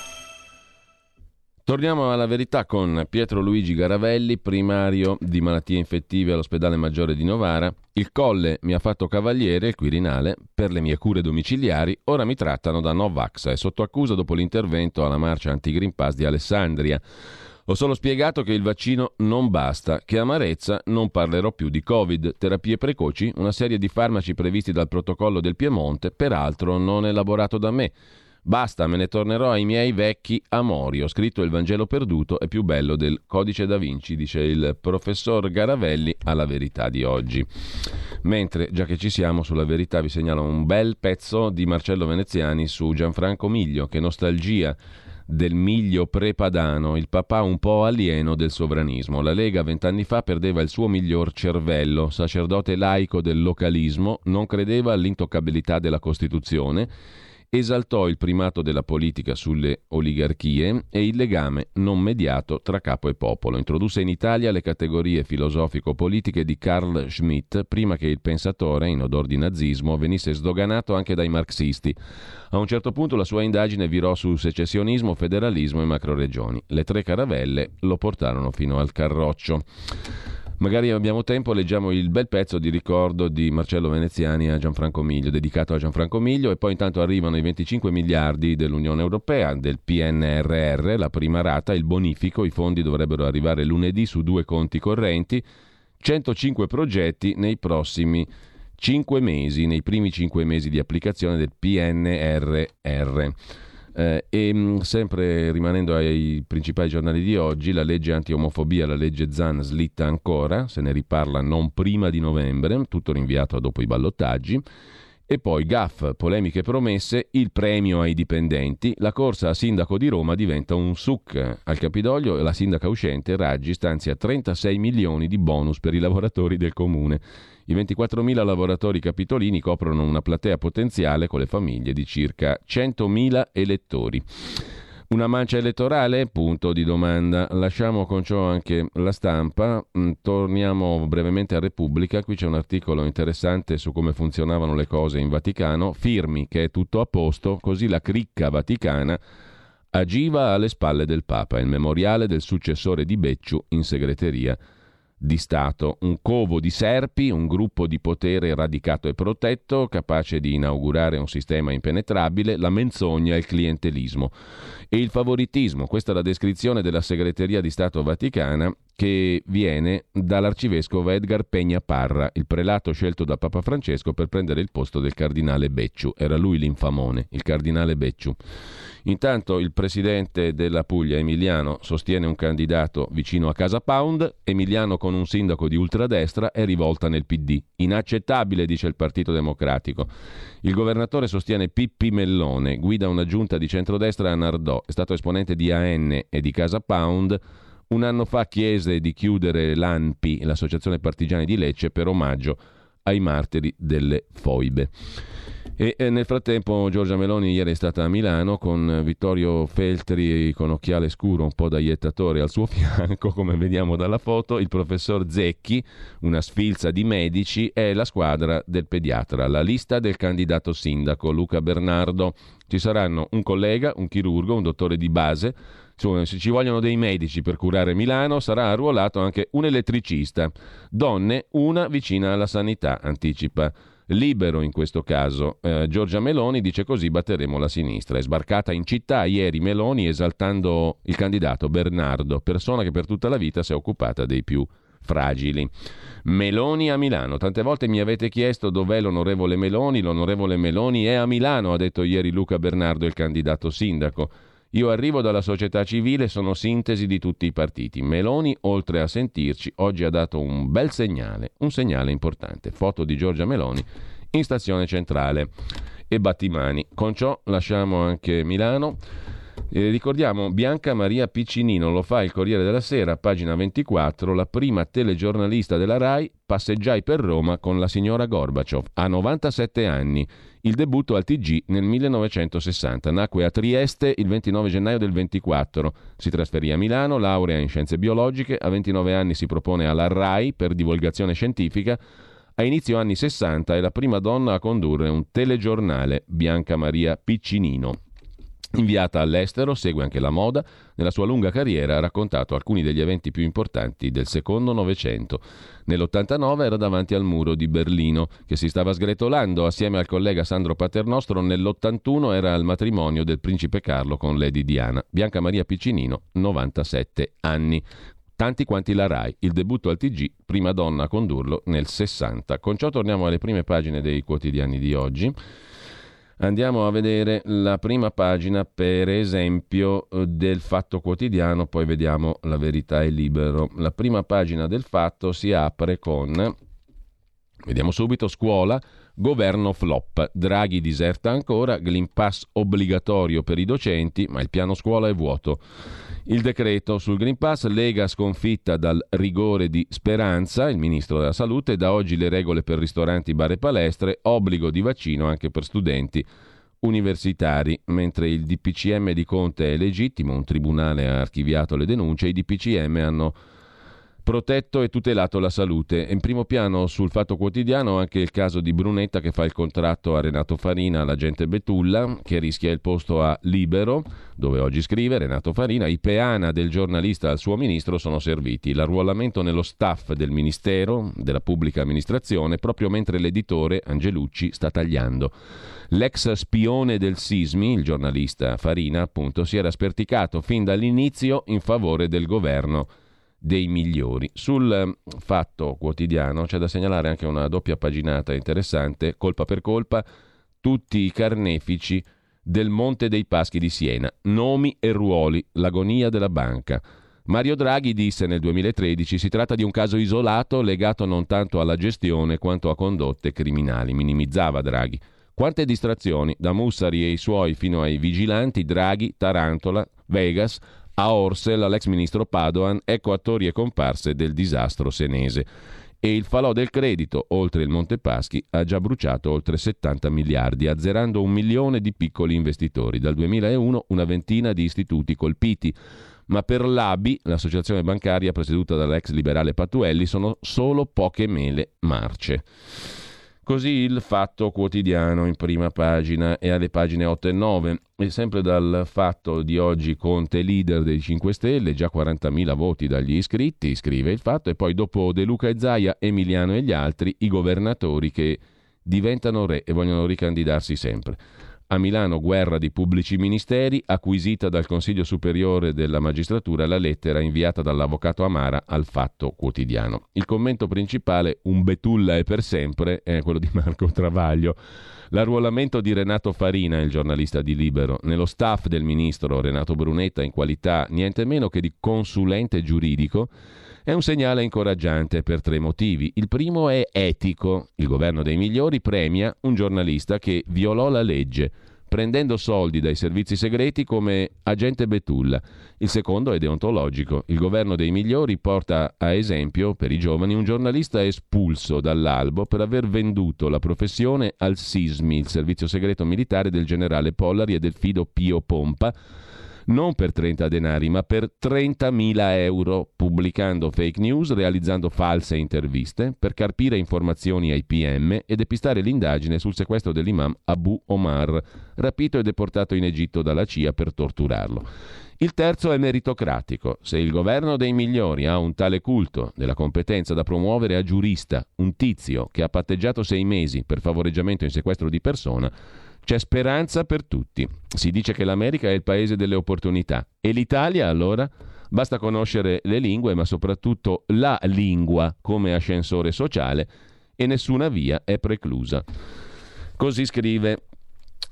Torniamo alla verità con Pietro Luigi Garavelli, primario di malattie infettive all'ospedale maggiore di Novara. Il colle mi ha fatto cavaliere, il Quirinale, per le mie cure domiciliari, ora mi trattano da Novax, è sotto accusa dopo l'intervento alla marcia anti-Green Pass di Alessandria. Ho solo spiegato che il vaccino non basta, che amarezza non parlerò più di Covid, terapie precoci, una serie di farmaci previsti dal protocollo del Piemonte, peraltro non elaborato da me. Basta, me ne tornerò ai miei vecchi amori. Ho scritto il Vangelo perduto, è più bello del Codice da Vinci, dice il professor Garavelli alla verità di oggi. Mentre, già che ci siamo sulla verità, vi segnalo un bel pezzo di Marcello Veneziani su Gianfranco Miglio, che nostalgia del miglio prepadano, il papà un po' alieno del sovranismo. La Lega vent'anni fa perdeva il suo miglior cervello, sacerdote laico del localismo, non credeva all'intoccabilità della Costituzione esaltò il primato della politica sulle oligarchie e il legame non mediato tra capo e popolo. Introdusse in Italia le categorie filosofico-politiche di Carl Schmitt prima che il pensatore, in odor di nazismo, venisse sdoganato anche dai marxisti. A un certo punto la sua indagine virò su secessionismo, federalismo e macroregioni. Le tre caravelle lo portarono fino al Carroccio. Magari abbiamo tempo, leggiamo il bel pezzo di ricordo di Marcello Veneziani a Gianfranco Miglio, dedicato a Gianfranco Miglio, e poi intanto arrivano i 25 miliardi dell'Unione Europea, del PNRR, la prima rata, il bonifico, i fondi dovrebbero arrivare lunedì su due conti correnti, 105 progetti nei prossimi 5 mesi, nei primi 5 mesi di applicazione del PNRR. Eh, e mm, sempre rimanendo ai principali giornali di oggi, la legge anti-omofobia, la legge Zan slitta ancora, se ne riparla non prima di novembre, tutto rinviato dopo i ballottaggi. E poi GAF, polemiche promesse, il premio ai dipendenti, la corsa a sindaco di Roma diventa un suc. Al Capidoglio la sindaca uscente Raggi stanzia 36 milioni di bonus per i lavoratori del comune. I 24.000 lavoratori capitolini coprono una platea potenziale con le famiglie di circa 100.000 elettori. Una mancia elettorale? Punto di domanda. Lasciamo con ciò anche la stampa. Mm, torniamo brevemente a Repubblica. Qui c'è un articolo interessante su come funzionavano le cose in Vaticano. Firmi che è tutto a posto, così la cricca vaticana agiva alle spalle del Papa. Il memoriale del successore di Becciu in segreteria di Stato, un covo di serpi, un gruppo di potere radicato e protetto, capace di inaugurare un sistema impenetrabile, la menzogna, il clientelismo e il favoritismo. Questa è la descrizione della segreteria di Stato Vaticana che viene dall'arcivescovo Edgar Peña Parra, il prelato scelto da Papa Francesco per prendere il posto del cardinale Becciu. Era lui l'infamone, il cardinale Becciu. Intanto il presidente della Puglia, Emiliano, sostiene un candidato vicino a Casa Pound. Emiliano con un sindaco di ultradestra è rivolta nel PD. Inaccettabile, dice il Partito Democratico. Il governatore sostiene Pippi Mellone, guida una giunta di centrodestra a Nardò, è stato esponente di AN e di Casa Pound. Un anno fa chiese di chiudere l'ANPI, l'Associazione Partigiani di Lecce, per omaggio ai martiri delle foibe. E, e nel frattempo Giorgia Meloni ieri è stata a Milano con Vittorio Feltri con occhiale scuro, un po' da iettatore al suo fianco, come vediamo dalla foto, il professor Zecchi, una sfilza di medici, e la squadra del pediatra, la lista del candidato sindaco Luca Bernardo. Ci saranno un collega, un chirurgo, un dottore di base, insomma, se ci vogliono dei medici per curare Milano, sarà arruolato anche un elettricista. Donne, una vicina alla sanità, anticipa libero in questo caso. Eh, Giorgia Meloni dice così batteremo la sinistra. È sbarcata in città ieri Meloni esaltando il candidato Bernardo, persona che per tutta la vita si è occupata dei più fragili. Meloni a Milano. Tante volte mi avete chiesto dov'è l'onorevole Meloni. L'onorevole Meloni è a Milano, ha detto ieri Luca Bernardo, il candidato sindaco. Io arrivo dalla società civile, sono sintesi di tutti i partiti. Meloni, oltre a sentirci, oggi ha dato un bel segnale, un segnale importante. Foto di Giorgia Meloni in stazione centrale e Battimani. Con ciò lasciamo anche Milano. Eh, ricordiamo Bianca Maria Piccinino, lo fa il Corriere della Sera, pagina 24, la prima telegiornalista della RAI, passeggiai per Roma con la signora Gorbaciov, a 97 anni. Il debutto al TG nel 1960. Nacque a Trieste il 29 gennaio del 24. Si trasferì a Milano, laurea in scienze biologiche. A 29 anni si propone alla RAI per divulgazione scientifica. A inizio anni 60 è la prima donna a condurre un telegiornale, Bianca Maria Piccinino. Inviata all'estero, segue anche la moda. Nella sua lunga carriera ha raccontato alcuni degli eventi più importanti del secondo Novecento. Nell'89 era davanti al muro di Berlino, che si stava sgretolando assieme al collega Sandro Paternostro. Nell'81 era al matrimonio del principe Carlo con Lady Diana. Bianca Maria Piccinino, 97 anni. Tanti quanti la RAI, il debutto al TG, prima donna a condurlo nel 60. Con ciò torniamo alle prime pagine dei quotidiani di oggi. Andiamo a vedere la prima pagina, per esempio, eh, del Fatto Quotidiano, poi vediamo la verità è libero. La prima pagina del Fatto si apre con, vediamo subito, scuola, governo flop. Draghi diserta ancora, Green Pass obbligatorio per i docenti, ma il piano scuola è vuoto. Il decreto sul Green Pass, Lega sconfitta dal rigore di Speranza, il ministro della Salute, da oggi le regole per ristoranti, bar e palestre, obbligo di vaccino anche per studenti universitari, mentre il DPCM di Conte è legittimo, un tribunale ha archiviato le denunce, i DPCM hanno protetto e tutelato la salute. In primo piano sul Fatto Quotidiano anche il caso di Brunetta che fa il contratto a Renato Farina, l'agente Betulla, che rischia il posto a Libero, dove oggi scrive Renato Farina, i peana del giornalista al suo ministro sono serviti. L'arruolamento nello staff del Ministero della Pubblica Amministrazione proprio mentre l'editore Angelucci sta tagliando. L'ex spione del Sismi, il giornalista Farina, appunto, si era sperticato fin dall'inizio in favore del governo dei migliori. Sul ehm, fatto quotidiano c'è da segnalare anche una doppia paginata interessante, colpa per colpa, tutti i carnefici del Monte dei Paschi di Siena, nomi e ruoli, l'agonia della banca. Mario Draghi disse nel 2013 si tratta di un caso isolato legato non tanto alla gestione quanto a condotte criminali, minimizzava Draghi. Quante distrazioni, da Mussari e i suoi fino ai vigilanti, Draghi, Tarantola, Vegas, a Orsel, all'ex ministro Padoan, ecco attori e comparse del disastro senese. E il falò del credito, oltre il Montepaschi, ha già bruciato oltre 70 miliardi, azzerando un milione di piccoli investitori. Dal 2001 una ventina di istituti colpiti. Ma per l'ABI, l'associazione bancaria presieduta dall'ex liberale Patuelli, sono solo poche mele marce. Così il fatto quotidiano in prima pagina e alle pagine 8 e 9. E sempre dal fatto di oggi Conte leader dei 5 Stelle, già 40.000 voti dagli iscritti, scrive il fatto, e poi dopo De Luca e Zaia, Emiliano e gli altri, i governatori che diventano re e vogliono ricandidarsi sempre. A Milano guerra di pubblici ministeri, acquisita dal Consiglio Superiore della Magistratura la lettera inviata dall'avvocato Amara al Fatto Quotidiano. Il commento principale, un betulla e per sempre, è quello di Marco Travaglio. L'arruolamento di Renato Farina, il giornalista di Libero, nello staff del ministro Renato Brunetta in qualità niente meno che di consulente giuridico, è un segnale incoraggiante per tre motivi. Il primo è etico. Il governo dei migliori premia un giornalista che violò la legge, prendendo soldi dai servizi segreti come agente Betulla. Il secondo è deontologico. Il governo dei migliori porta a esempio per i giovani un giornalista espulso dall'albo per aver venduto la professione al SISMI, il servizio segreto militare del generale Pollari e del fido Pio Pompa non per 30 denari, ma per 30.000 euro, pubblicando fake news, realizzando false interviste, per carpire informazioni ai PM e depistare l'indagine sul sequestro dell'imam Abu Omar, rapito e deportato in Egitto dalla CIA per torturarlo. Il terzo è meritocratico. Se il governo dei migliori ha un tale culto della competenza da promuovere a giurista un tizio che ha patteggiato sei mesi per favoreggiamento in sequestro di persona, c'è speranza per tutti. Si dice che l'America è il paese delle opportunità. E l'Italia allora? Basta conoscere le lingue, ma soprattutto la lingua come ascensore sociale e nessuna via è preclusa. Così scrive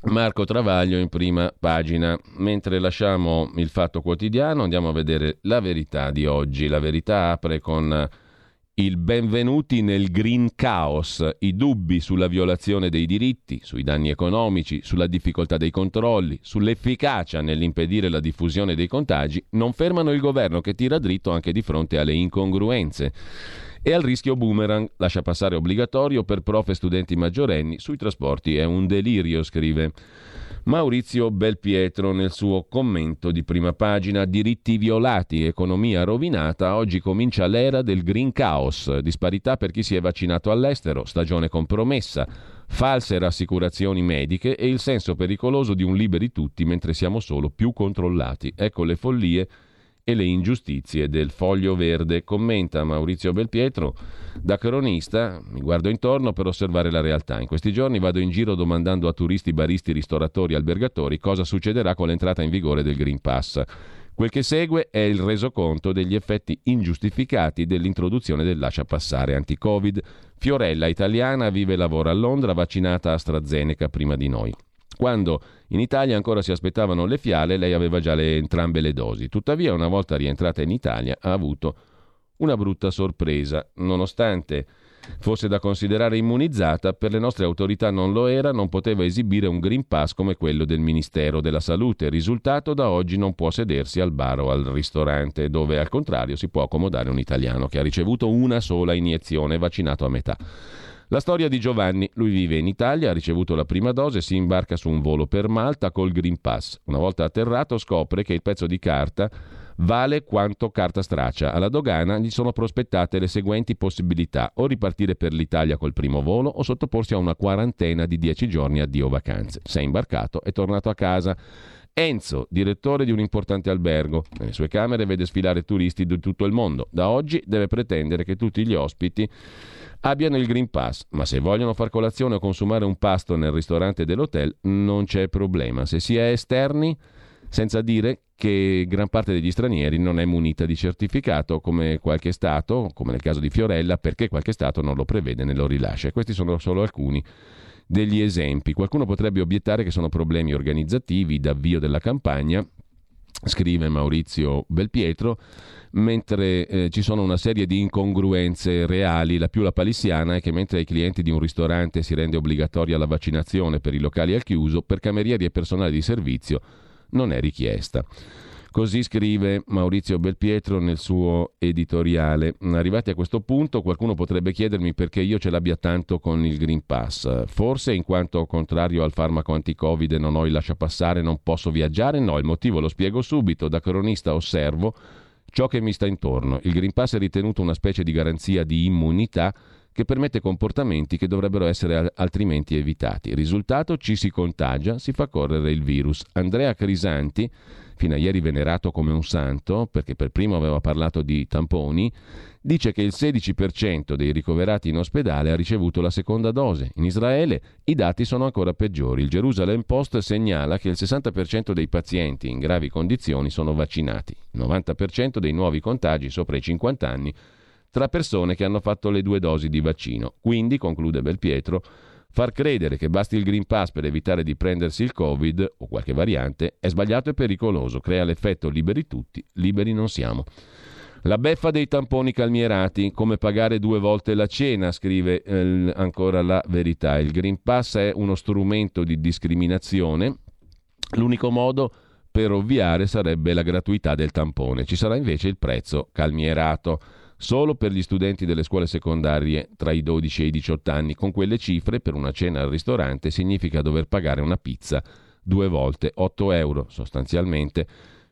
Marco Travaglio in prima pagina. Mentre lasciamo il fatto quotidiano, andiamo a vedere la verità di oggi. La verità apre con il benvenuti nel green chaos, i dubbi sulla violazione dei diritti, sui danni economici, sulla difficoltà dei controlli, sull'efficacia nell'impedire la diffusione dei contagi, non fermano il governo che tira dritto anche di fronte alle incongruenze. E al rischio boomerang lascia passare obbligatorio per prof e studenti maggiorenni sui trasporti. È un delirio, scrive. Maurizio Belpietro nel suo commento di prima pagina Diritti violati, economia rovinata, oggi comincia l'era del green chaos, disparità per chi si è vaccinato all'estero, stagione compromessa, false rassicurazioni mediche e il senso pericoloso di un liberi tutti mentre siamo solo più controllati. Ecco le follie e le ingiustizie del foglio verde, commenta Maurizio Belpietro. Da cronista mi guardo intorno per osservare la realtà. In questi giorni vado in giro domandando a turisti, baristi, ristoratori, albergatori cosa succederà con l'entrata in vigore del Green Pass. Quel che segue è il resoconto degli effetti ingiustificati dell'introduzione del lascia passare anti-Covid. Fiorella, italiana, vive e lavora a Londra, vaccinata AstraZeneca prima di noi. Quando in Italia ancora si aspettavano le fiale, lei aveva già le, entrambe le dosi. Tuttavia, una volta rientrata in Italia, ha avuto una brutta sorpresa. Nonostante fosse da considerare immunizzata, per le nostre autorità non lo era, non poteva esibire un Green Pass come quello del Ministero della Salute. Risultato, da oggi non può sedersi al bar o al ristorante, dove al contrario si può accomodare un italiano che ha ricevuto una sola iniezione, vaccinato a metà. La storia di Giovanni, lui vive in Italia, ha ricevuto la prima dose, si imbarca su un volo per Malta col Green Pass. Una volta atterrato scopre che il pezzo di carta vale quanto carta straccia. Alla dogana gli sono prospettate le seguenti possibilità: o ripartire per l'Italia col primo volo o sottoporsi a una quarantena di 10 giorni addio vacanze. Si è imbarcato e tornato a casa. Enzo, direttore di un importante albergo, nelle sue camere vede sfilare turisti di tutto il mondo. Da oggi deve pretendere che tutti gli ospiti abbiano il Green Pass, ma se vogliono far colazione o consumare un pasto nel ristorante dell'hotel non c'è problema. Se si è esterni, senza dire che gran parte degli stranieri non è munita di certificato come qualche Stato, come nel caso di Fiorella, perché qualche Stato non lo prevede né lo rilascia. Questi sono solo alcuni degli esempi. Qualcuno potrebbe obiettare che sono problemi organizzativi d'avvio della campagna, scrive Maurizio Belpietro, mentre eh, ci sono una serie di incongruenze reali. La più lapalissiana è che mentre ai clienti di un ristorante si rende obbligatoria la vaccinazione per i locali al chiuso, per camerieri e personale di servizio non è richiesta. Così scrive Maurizio Belpietro nel suo editoriale. Arrivati a questo punto, qualcuno potrebbe chiedermi perché io ce l'abbia tanto con il Green Pass. Forse in quanto contrario al farmaco anti-Covid non ho il lasciapassare, non posso viaggiare? No, il motivo lo spiego subito. Da cronista osservo ciò che mi sta intorno. Il Green Pass è ritenuto una specie di garanzia di immunità che permette comportamenti che dovrebbero essere altrimenti evitati. Risultato ci si contagia, si fa correre il virus. Andrea Crisanti, fino a ieri venerato come un santo, perché per primo aveva parlato di tamponi, dice che il 16% dei ricoverati in ospedale ha ricevuto la seconda dose. In Israele i dati sono ancora peggiori. Il Jerusalem Post segnala che il 60% dei pazienti in gravi condizioni sono vaccinati, il 90% dei nuovi contagi sopra i 50 anni tra persone che hanno fatto le due dosi di vaccino. Quindi, conclude Belpietro, far credere che basti il Green Pass per evitare di prendersi il Covid o qualche variante è sbagliato e pericoloso, crea l'effetto liberi tutti, liberi non siamo. La beffa dei tamponi calmierati, come pagare due volte la cena, scrive eh, ancora la verità. Il Green Pass è uno strumento di discriminazione. L'unico modo per ovviare sarebbe la gratuità del tampone. Ci sarà invece il prezzo calmierato solo per gli studenti delle scuole secondarie tra i 12 e i 18 anni. Con quelle cifre, per una cena al ristorante significa dover pagare una pizza due volte 8 euro sostanzialmente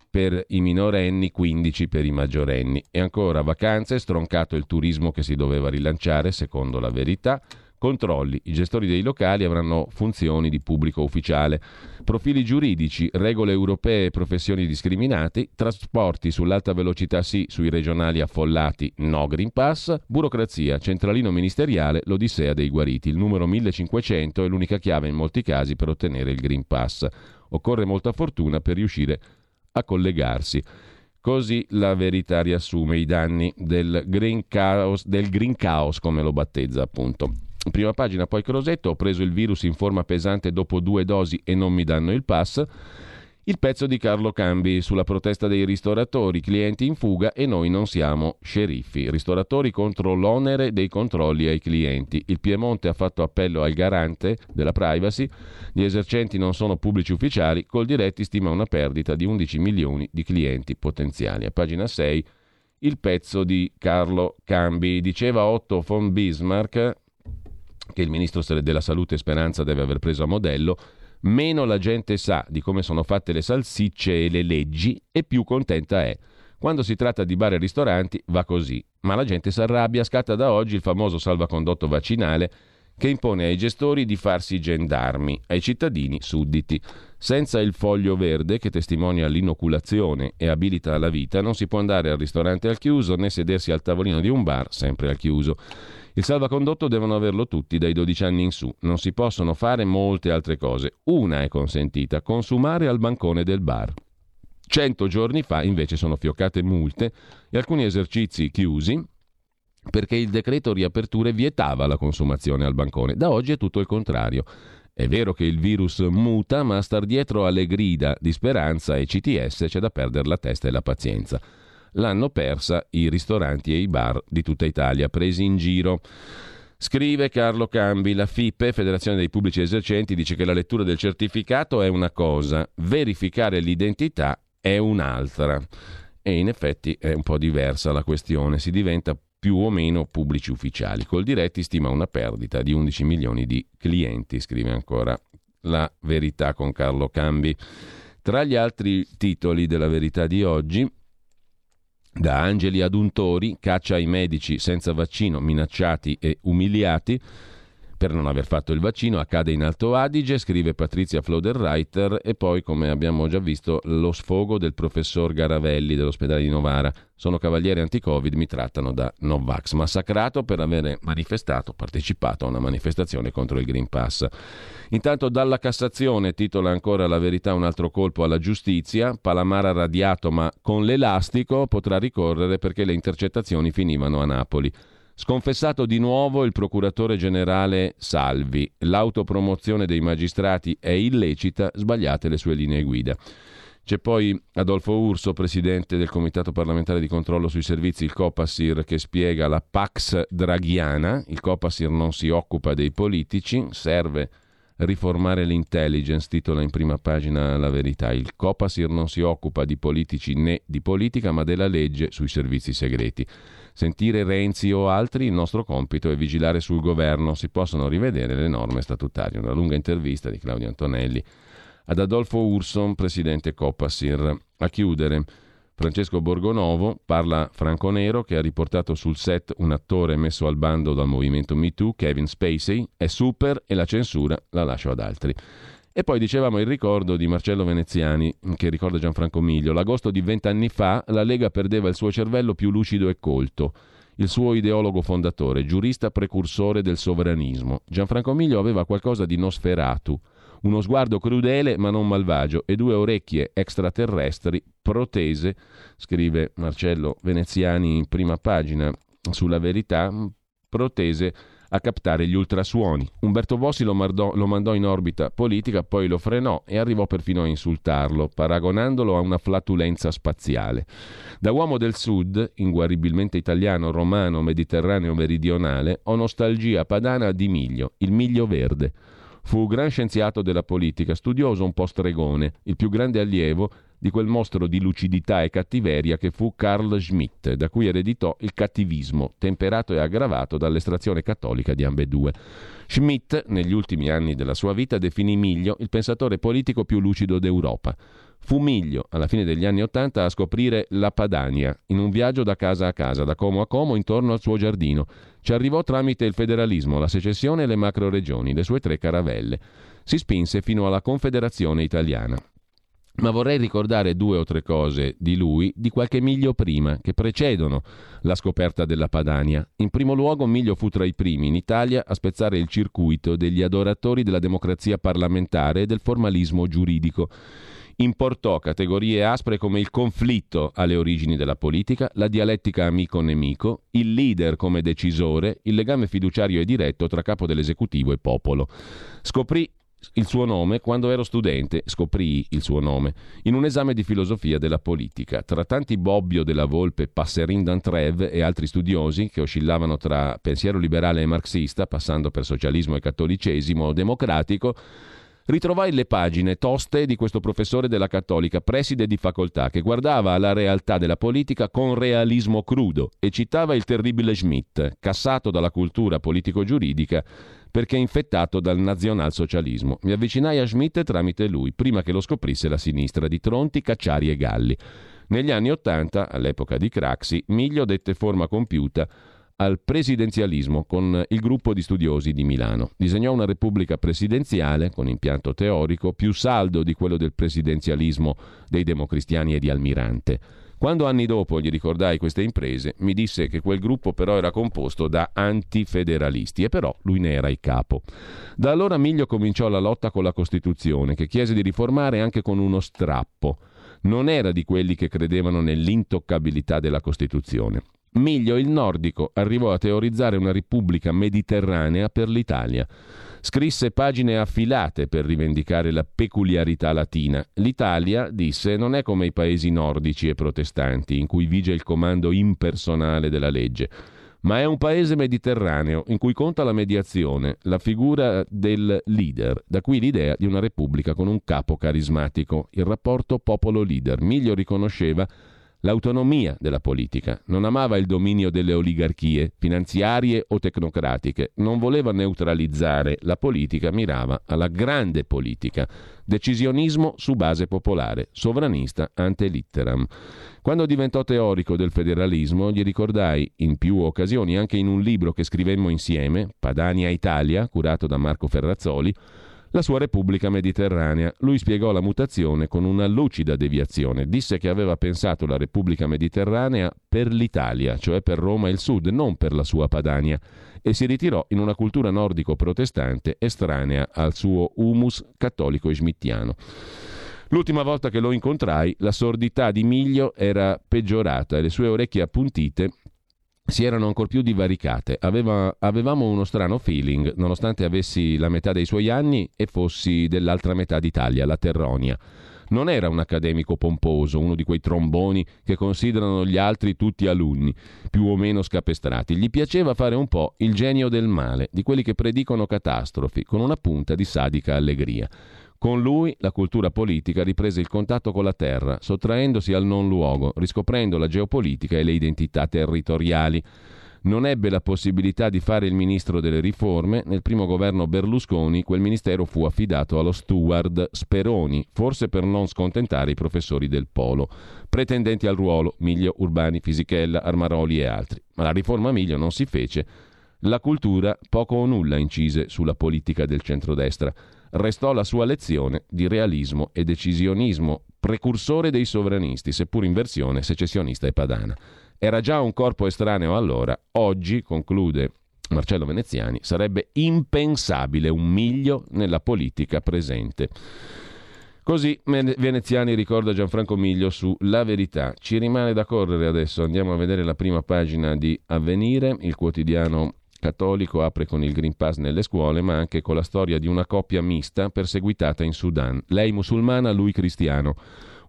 per i minorenni, 15 per i maggiorenni. E ancora vacanze, stroncato il turismo che si doveva rilanciare, secondo la verità. Controlli. I gestori dei locali avranno funzioni di pubblico ufficiale. Profili giuridici, regole europee e professioni discriminate, trasporti sull'alta velocità sì, sui regionali affollati no Green Pass, burocrazia, centralino ministeriale, l'odissea dei guariti. Il numero 1500 è l'unica chiave in molti casi per ottenere il Green Pass. Occorre molta fortuna per riuscire a collegarsi. Così la verità riassume i danni del green chaos, del green chaos come lo battezza appunto. Prima pagina, poi Crosetto, ho preso il virus in forma pesante dopo due dosi e non mi danno il pass. Il pezzo di Carlo Cambi sulla protesta dei ristoratori, clienti in fuga e noi non siamo sceriffi. Ristoratori contro l'onere dei controlli ai clienti. Il Piemonte ha fatto appello al garante della privacy. Gli esercenti non sono pubblici ufficiali. Col diretti stima una perdita di 11 milioni di clienti potenziali. A pagina 6 il pezzo di Carlo Cambi. Diceva Otto von Bismarck, che il ministro della Salute Speranza deve aver preso a modello, meno la gente sa di come sono fatte le salsicce e le leggi e più contenta è. Quando si tratta di bar e ristoranti va così, ma la gente si arrabbia, scatta da oggi il famoso salvacondotto vaccinale che impone ai gestori di farsi gendarmi, ai cittadini sudditi. Senza il foglio verde che testimonia l'inoculazione e abilita alla vita, non si può andare al ristorante al chiuso né sedersi al tavolino di un bar sempre al chiuso. Il salvacondotto devono averlo tutti dai 12 anni in su. Non si possono fare molte altre cose. Una è consentita, consumare al bancone del bar. Cento giorni fa invece sono fioccate multe e alcuni esercizi chiusi perché il decreto riaperture vietava la consumazione al bancone. Da oggi è tutto il contrario. È vero che il virus muta, ma a star dietro alle grida di speranza e CTS c'è da perdere la testa e la pazienza. L'hanno persa i ristoranti e i bar di tutta Italia, presi in giro. Scrive Carlo Cambi, la FIPE, Federazione dei Pubblici Esercenti, dice che la lettura del certificato è una cosa, verificare l'identità è un'altra. E in effetti è un po' diversa la questione, si diventa più o meno pubblici ufficiali. Col diretti stima una perdita di 11 milioni di clienti, scrive ancora la verità con Carlo Cambi. Tra gli altri titoli della verità di oggi, da Angeli ad Untori, caccia ai medici senza vaccino minacciati e umiliati, per non aver fatto il vaccino accade in Alto Adige, scrive Patrizia Floderreiter e poi, come abbiamo già visto, lo sfogo del professor Garavelli dell'ospedale di Novara. Sono cavaliere anti-Covid, mi trattano da Novax, massacrato per avere manifestato, partecipato a una manifestazione contro il Green Pass. Intanto dalla Cassazione titola ancora la verità un altro colpo alla giustizia, Palamara radiato ma con l'elastico potrà ricorrere perché le intercettazioni finivano a Napoli. Sconfessato di nuovo il procuratore generale Salvi. L'autopromozione dei magistrati è illecita, sbagliate le sue linee guida. C'è poi Adolfo Urso, presidente del Comitato parlamentare di controllo sui servizi, il Copasir, che spiega la Pax Draghiana. Il Copasir non si occupa dei politici, serve riformare l'intelligence, titola in prima pagina la verità. Il Copasir non si occupa di politici né di politica, ma della legge sui servizi segreti sentire Renzi o altri, il nostro compito è vigilare sul governo, si possono rivedere le norme statutarie. Una lunga intervista di Claudio Antonelli ad Adolfo Urson, presidente Copasir. A chiudere, Francesco Borgonovo parla Franco Nero che ha riportato sul set un attore messo al bando dal movimento MeToo, Kevin Spacey, è super e la censura la lascio ad altri. E poi dicevamo il ricordo di Marcello Veneziani, che ricorda Gianfranco Miglio. L'agosto di vent'anni fa la Lega perdeva il suo cervello più lucido e colto, il suo ideologo fondatore, giurista precursore del sovranismo. Gianfranco Miglio aveva qualcosa di nosferatu, uno sguardo crudele ma non malvagio e due orecchie extraterrestri protese, scrive Marcello Veneziani in prima pagina sulla verità, protese a captare gli ultrasuoni. Umberto Bossi lo, mardò, lo, mandò in orbita politica, poi lo frenò e arrivò perfino a insultarlo, paragonandolo a una flatulenza spaziale. Da uomo del sud, inguaribilmente italiano, romano, mediterraneo meridionale, ho nostalgia padana di Miglio, il Miglio verde. Fu gran scienziato della politica, studioso un po' stregone, il più grande allievo di quel mostro di lucidità e cattiveria che fu Carl Schmitt, da cui ereditò il cattivismo, temperato e aggravato dall'estrazione cattolica di ambedue. Schmitt, negli ultimi anni della sua vita, definì Miglio il pensatore politico più lucido d'Europa. Fu Miglio, alla fine degli anni Ottanta, a scoprire la Padania, in un viaggio da casa a casa, da Como a Como, intorno al suo giardino. Ci arrivò tramite il federalismo, la secessione e le macroregioni, le sue tre caravelle. Si spinse fino alla Confederazione italiana. Ma vorrei ricordare due o tre cose di lui di qualche miglio prima, che precedono la scoperta della Padania. In primo luogo, Miglio fu tra i primi in Italia a spezzare il circuito degli adoratori della democrazia parlamentare e del formalismo giuridico. Importò categorie aspre come il conflitto alle origini della politica, la dialettica amico-nemico, il leader come decisore, il legame fiduciario e diretto tra capo dell'esecutivo e popolo. Scoprì il suo nome quando ero studente, scoprii il suo nome, in un esame di filosofia della politica. Tra tanti Bobbio della Volpe, Passerin d'Antreve e altri studiosi che oscillavano tra pensiero liberale e marxista, passando per socialismo e cattolicesimo democratico, ritrovai le pagine toste di questo professore della Cattolica, preside di facoltà, che guardava alla realtà della politica con realismo crudo e citava il terribile Schmitt, cassato dalla cultura politico-giuridica perché infettato dal nazionalsocialismo. Mi avvicinai a Schmidt tramite lui, prima che lo scoprisse la sinistra di Tronti, Cacciari e Galli. Negli anni Ottanta, all'epoca di Craxi, Miglio dette forma compiuta al presidenzialismo con il gruppo di studiosi di Milano. Disegnò una repubblica presidenziale con impianto teorico più saldo di quello del presidenzialismo dei democristiani e di Almirante. Quando anni dopo gli ricordai queste imprese, mi disse che quel gruppo però era composto da antifederalisti e però lui ne era il capo. Da allora Miglio cominciò la lotta con la Costituzione, che chiese di riformare anche con uno strappo. Non era di quelli che credevano nell'intoccabilità della Costituzione. Miglio il nordico arrivò a teorizzare una repubblica mediterranea per l'Italia. Scrisse pagine affilate per rivendicare la peculiarità latina. L'Italia, disse, non è come i paesi nordici e protestanti, in cui vige il comando impersonale della legge, ma è un paese mediterraneo in cui conta la mediazione, la figura del leader. Da qui l'idea di una repubblica con un capo carismatico, il rapporto popolo-leader. Miglio riconosceva l'autonomia della politica, non amava il dominio delle oligarchie finanziarie o tecnocratiche, non voleva neutralizzare la politica, mirava alla grande politica, decisionismo su base popolare, sovranista ante litteram. Quando diventò teorico del federalismo, gli ricordai in più occasioni, anche in un libro che scrivemmo insieme, Padania Italia, curato da Marco Ferrazzoli, la sua Repubblica Mediterranea. Lui spiegò la mutazione con una lucida deviazione. Disse che aveva pensato la Repubblica Mediterranea per l'Italia, cioè per Roma e il Sud, non per la sua Padania, e si ritirò in una cultura nordico-protestante estranea al suo humus cattolico e. L'ultima volta che lo incontrai, la sordità di Miglio era peggiorata e le sue orecchie appuntite si erano ancor più divaricate. Aveva, avevamo uno strano feeling, nonostante avessi la metà dei suoi anni e fossi dell'altra metà d'Italia, la Terronia. Non era un accademico pomposo, uno di quei tromboni che considerano gli altri tutti alunni, più o meno scapestrati. Gli piaceva fare un po' il genio del male, di quelli che predicono catastrofi, con una punta di sadica allegria. Con lui la cultura politica riprese il contatto con la terra, sottraendosi al non luogo, riscoprendo la geopolitica e le identità territoriali. Non ebbe la possibilità di fare il ministro delle riforme. Nel primo governo Berlusconi quel ministero fu affidato allo steward Speroni, forse per non scontentare i professori del Polo, pretendenti al ruolo Miglio, Urbani, Fisichella, Armaroli e altri. Ma la riforma Miglio non si fece. La cultura poco o nulla incise sulla politica del centrodestra restò la sua lezione di realismo e decisionismo, precursore dei sovranisti, seppur in versione secessionista e padana. Era già un corpo estraneo allora, oggi, conclude Marcello Veneziani, sarebbe impensabile un miglio nella politica presente. Così Veneziani ricorda Gianfranco Miglio su La Verità. Ci rimane da correre adesso, andiamo a vedere la prima pagina di Avvenire, il quotidiano cattolico apre con il Green Pass nelle scuole, ma anche con la storia di una coppia mista perseguitata in Sudan. Lei musulmana, lui cristiano.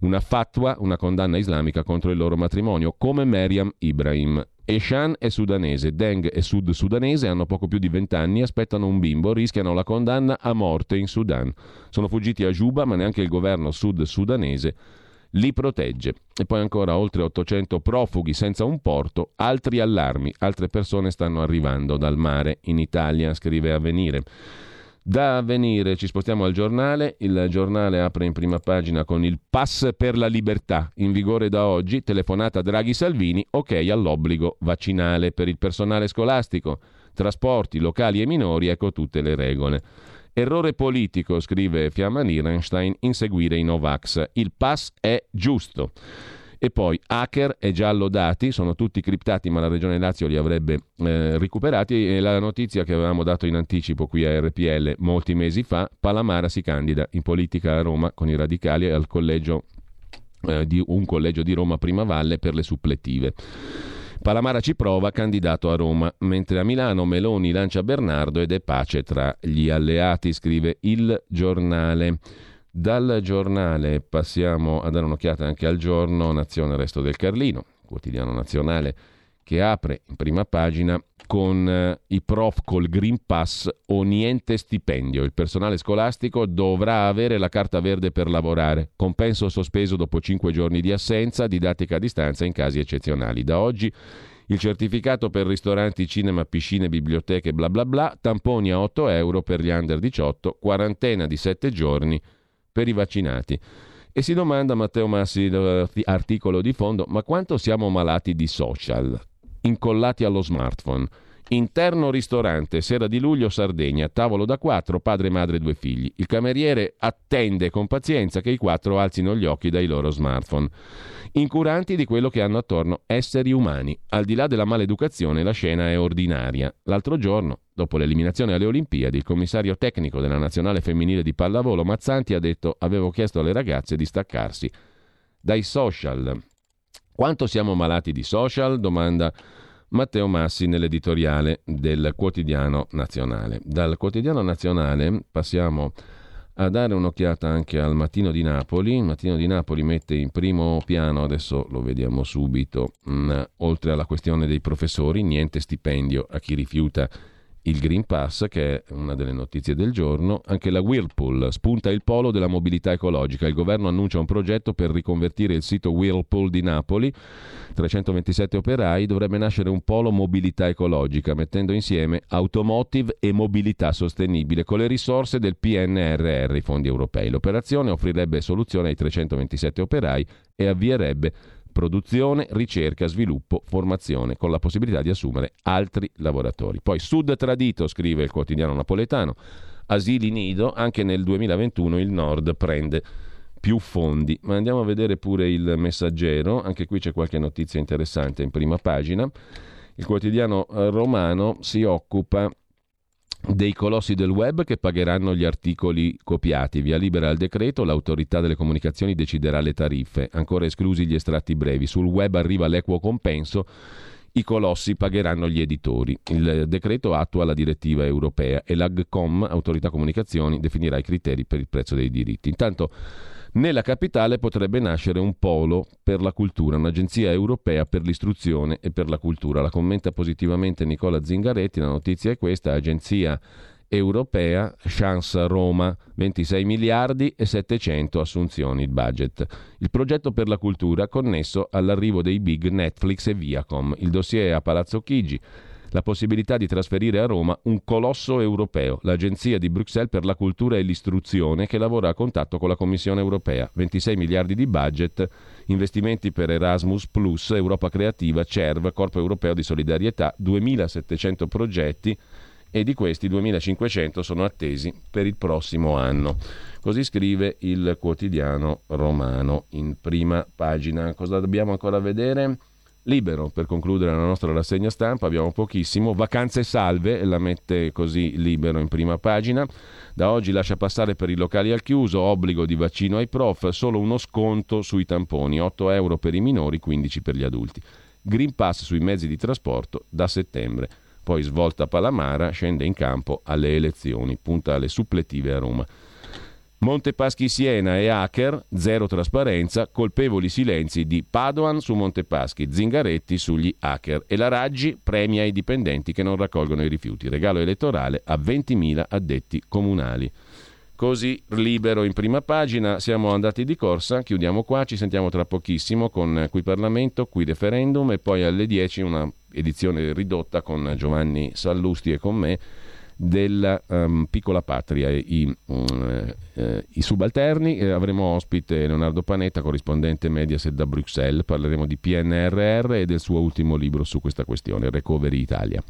Una fatwa, una condanna islamica contro il loro matrimonio, come Meriam Ibrahim. Eshan è sudanese, Deng è sud-sudanese, hanno poco più di vent'anni, aspettano un bimbo, rischiano la condanna a morte in Sudan. Sono fuggiti a Juba, ma neanche il governo sud-sudanese li protegge. E poi ancora oltre 800 profughi senza un porto, altri allarmi, altre persone stanno arrivando dal mare in Italia, scrive Avvenire. Da avvenire ci spostiamo al giornale, il giornale apre in prima pagina con il pass per la libertà, in vigore da oggi, telefonata Draghi Salvini, ok all'obbligo vaccinale per il personale scolastico, trasporti locali e minori, ecco tutte le regole. Errore politico, scrive Fiamma Nierenstein, inseguire i Novax. Il pass è giusto. E poi hacker e giallo dati, sono tutti criptati ma la Regione Lazio li avrebbe eh, recuperati e la notizia che avevamo dato in anticipo qui a RPL molti mesi fa, Palamara si candida in politica a Roma con i radicali al collegio, eh, di un collegio di Roma Prima Valle per le supplettive. Palamara ci prova, candidato a Roma, mentre a Milano Meloni lancia Bernardo ed è pace tra gli alleati, scrive il giornale. Dal giornale passiamo a dare un'occhiata anche al giorno Nazione Resto del Carlino, quotidiano nazionale che apre in prima pagina con eh, i prof col Green Pass o niente stipendio. Il personale scolastico dovrà avere la carta verde per lavorare, compenso sospeso dopo 5 giorni di assenza, didattica a distanza in casi eccezionali. Da oggi il certificato per ristoranti, cinema, piscine, biblioteche, bla bla bla, tamponi a 8 euro per gli under 18, quarantena di 7 giorni per i vaccinati. E si domanda Matteo Massi, articolo di fondo, ma quanto siamo malati di social? Incollati allo smartphone. Interno ristorante, sera di luglio, Sardegna, tavolo da quattro, padre, madre, due figli. Il cameriere attende con pazienza che i quattro alzino gli occhi dai loro smartphone. Incuranti di quello che hanno attorno esseri umani. Al di là della maleducazione, la scena è ordinaria. L'altro giorno, dopo l'eliminazione alle Olimpiadi, il commissario tecnico della nazionale femminile di pallavolo, Mazzanti, ha detto: Avevo chiesto alle ragazze di staccarsi dai social. Quanto siamo malati di social? Domanda Matteo Massi nell'editoriale del quotidiano nazionale. Dal quotidiano nazionale passiamo a dare un'occhiata anche al Mattino di Napoli. Il Mattino di Napoli mette in primo piano, adesso lo vediamo subito, mh, mm, oltre alla questione dei professori, niente stipendio a chi rifiuta il Green Pass, che è una delle notizie del giorno, anche la Whirlpool spunta il polo della mobilità ecologica. Il governo annuncia un progetto per riconvertire il sito Whirlpool di Napoli. 327 operai dovrebbe nascere un polo mobilità ecologica, mettendo insieme automotive e mobilità sostenibile con le risorse del PNRR, i fondi europei. L'operazione offrirebbe soluzione ai 327 operai e avvierebbe produzione, ricerca, sviluppo, formazione, con la possibilità di assumere altri lavoratori. Poi Sud tradito, scrive il quotidiano napoletano, asili nido, anche nel 2021 il Nord prende più fondi. Ma andiamo a vedere pure il messaggero, anche qui c'è qualche notizia interessante in prima pagina. Il quotidiano romano si occupa dei colossi del web che pagheranno gli articoli copiati. Via libera al decreto, l'autorità delle comunicazioni deciderà le tariffe, ancora esclusi gli estratti brevi. Sul web arriva l'equo compenso, i colossi pagheranno gli editori. Il decreto attua la direttiva europea e l'AGCOM, autorità comunicazioni, definirà i criteri per il prezzo dei diritti. Intanto nella capitale potrebbe nascere un polo per la cultura, un'agenzia europea per l'istruzione e per la cultura. La commenta positivamente Nicola Zingaretti, la notizia è questa, agenzia europea, Chance Roma, 26 miliardi e 700 assunzioni il budget. Il progetto per la cultura connesso all'arrivo dei big Netflix e Viacom. Il dossier è a Palazzo Chigi la possibilità di trasferire a Roma un colosso europeo, l'Agenzia di Bruxelles per la cultura e l'istruzione che lavora a contatto con la Commissione europea. 26 miliardi di budget, investimenti per Erasmus Europa Creativa, CERV, Corpo Europeo di Solidarietà, 2700 progetti e di questi 2500 sono attesi per il prossimo anno. Così scrive il quotidiano romano in prima pagina. Cosa dobbiamo ancora vedere? Libero, per concludere la nostra rassegna stampa, abbiamo pochissimo. Vacanze salve, la mette così libero in prima pagina. Da oggi lascia passare per i locali al chiuso, obbligo di vaccino ai prof, solo uno sconto sui tamponi, 8 euro per i minori, 15 per gli adulti. Green Pass sui mezzi di trasporto da settembre. Poi svolta Palamara, scende in campo alle elezioni, punta alle suppletive a Roma. Montepaschi Siena e hacker, zero trasparenza, colpevoli silenzi di Padoan su Montepaschi, Zingaretti sugli hacker e la Raggi premia i dipendenti che non raccolgono i rifiuti. Regalo elettorale a 20.000 addetti comunali. Così libero in prima pagina, siamo andati di corsa, chiudiamo qua, ci sentiamo tra pochissimo con Qui Parlamento, Qui Referendum e poi alle 10 una edizione ridotta con Giovanni Sallusti e con me della um, piccola patria, i, um, eh, i subalterni. Eh, avremo ospite Leonardo Panetta, corrispondente Mediaset da Bruxelles. Parleremo di PNRR e del suo ultimo libro su questa questione, Recovery Italia.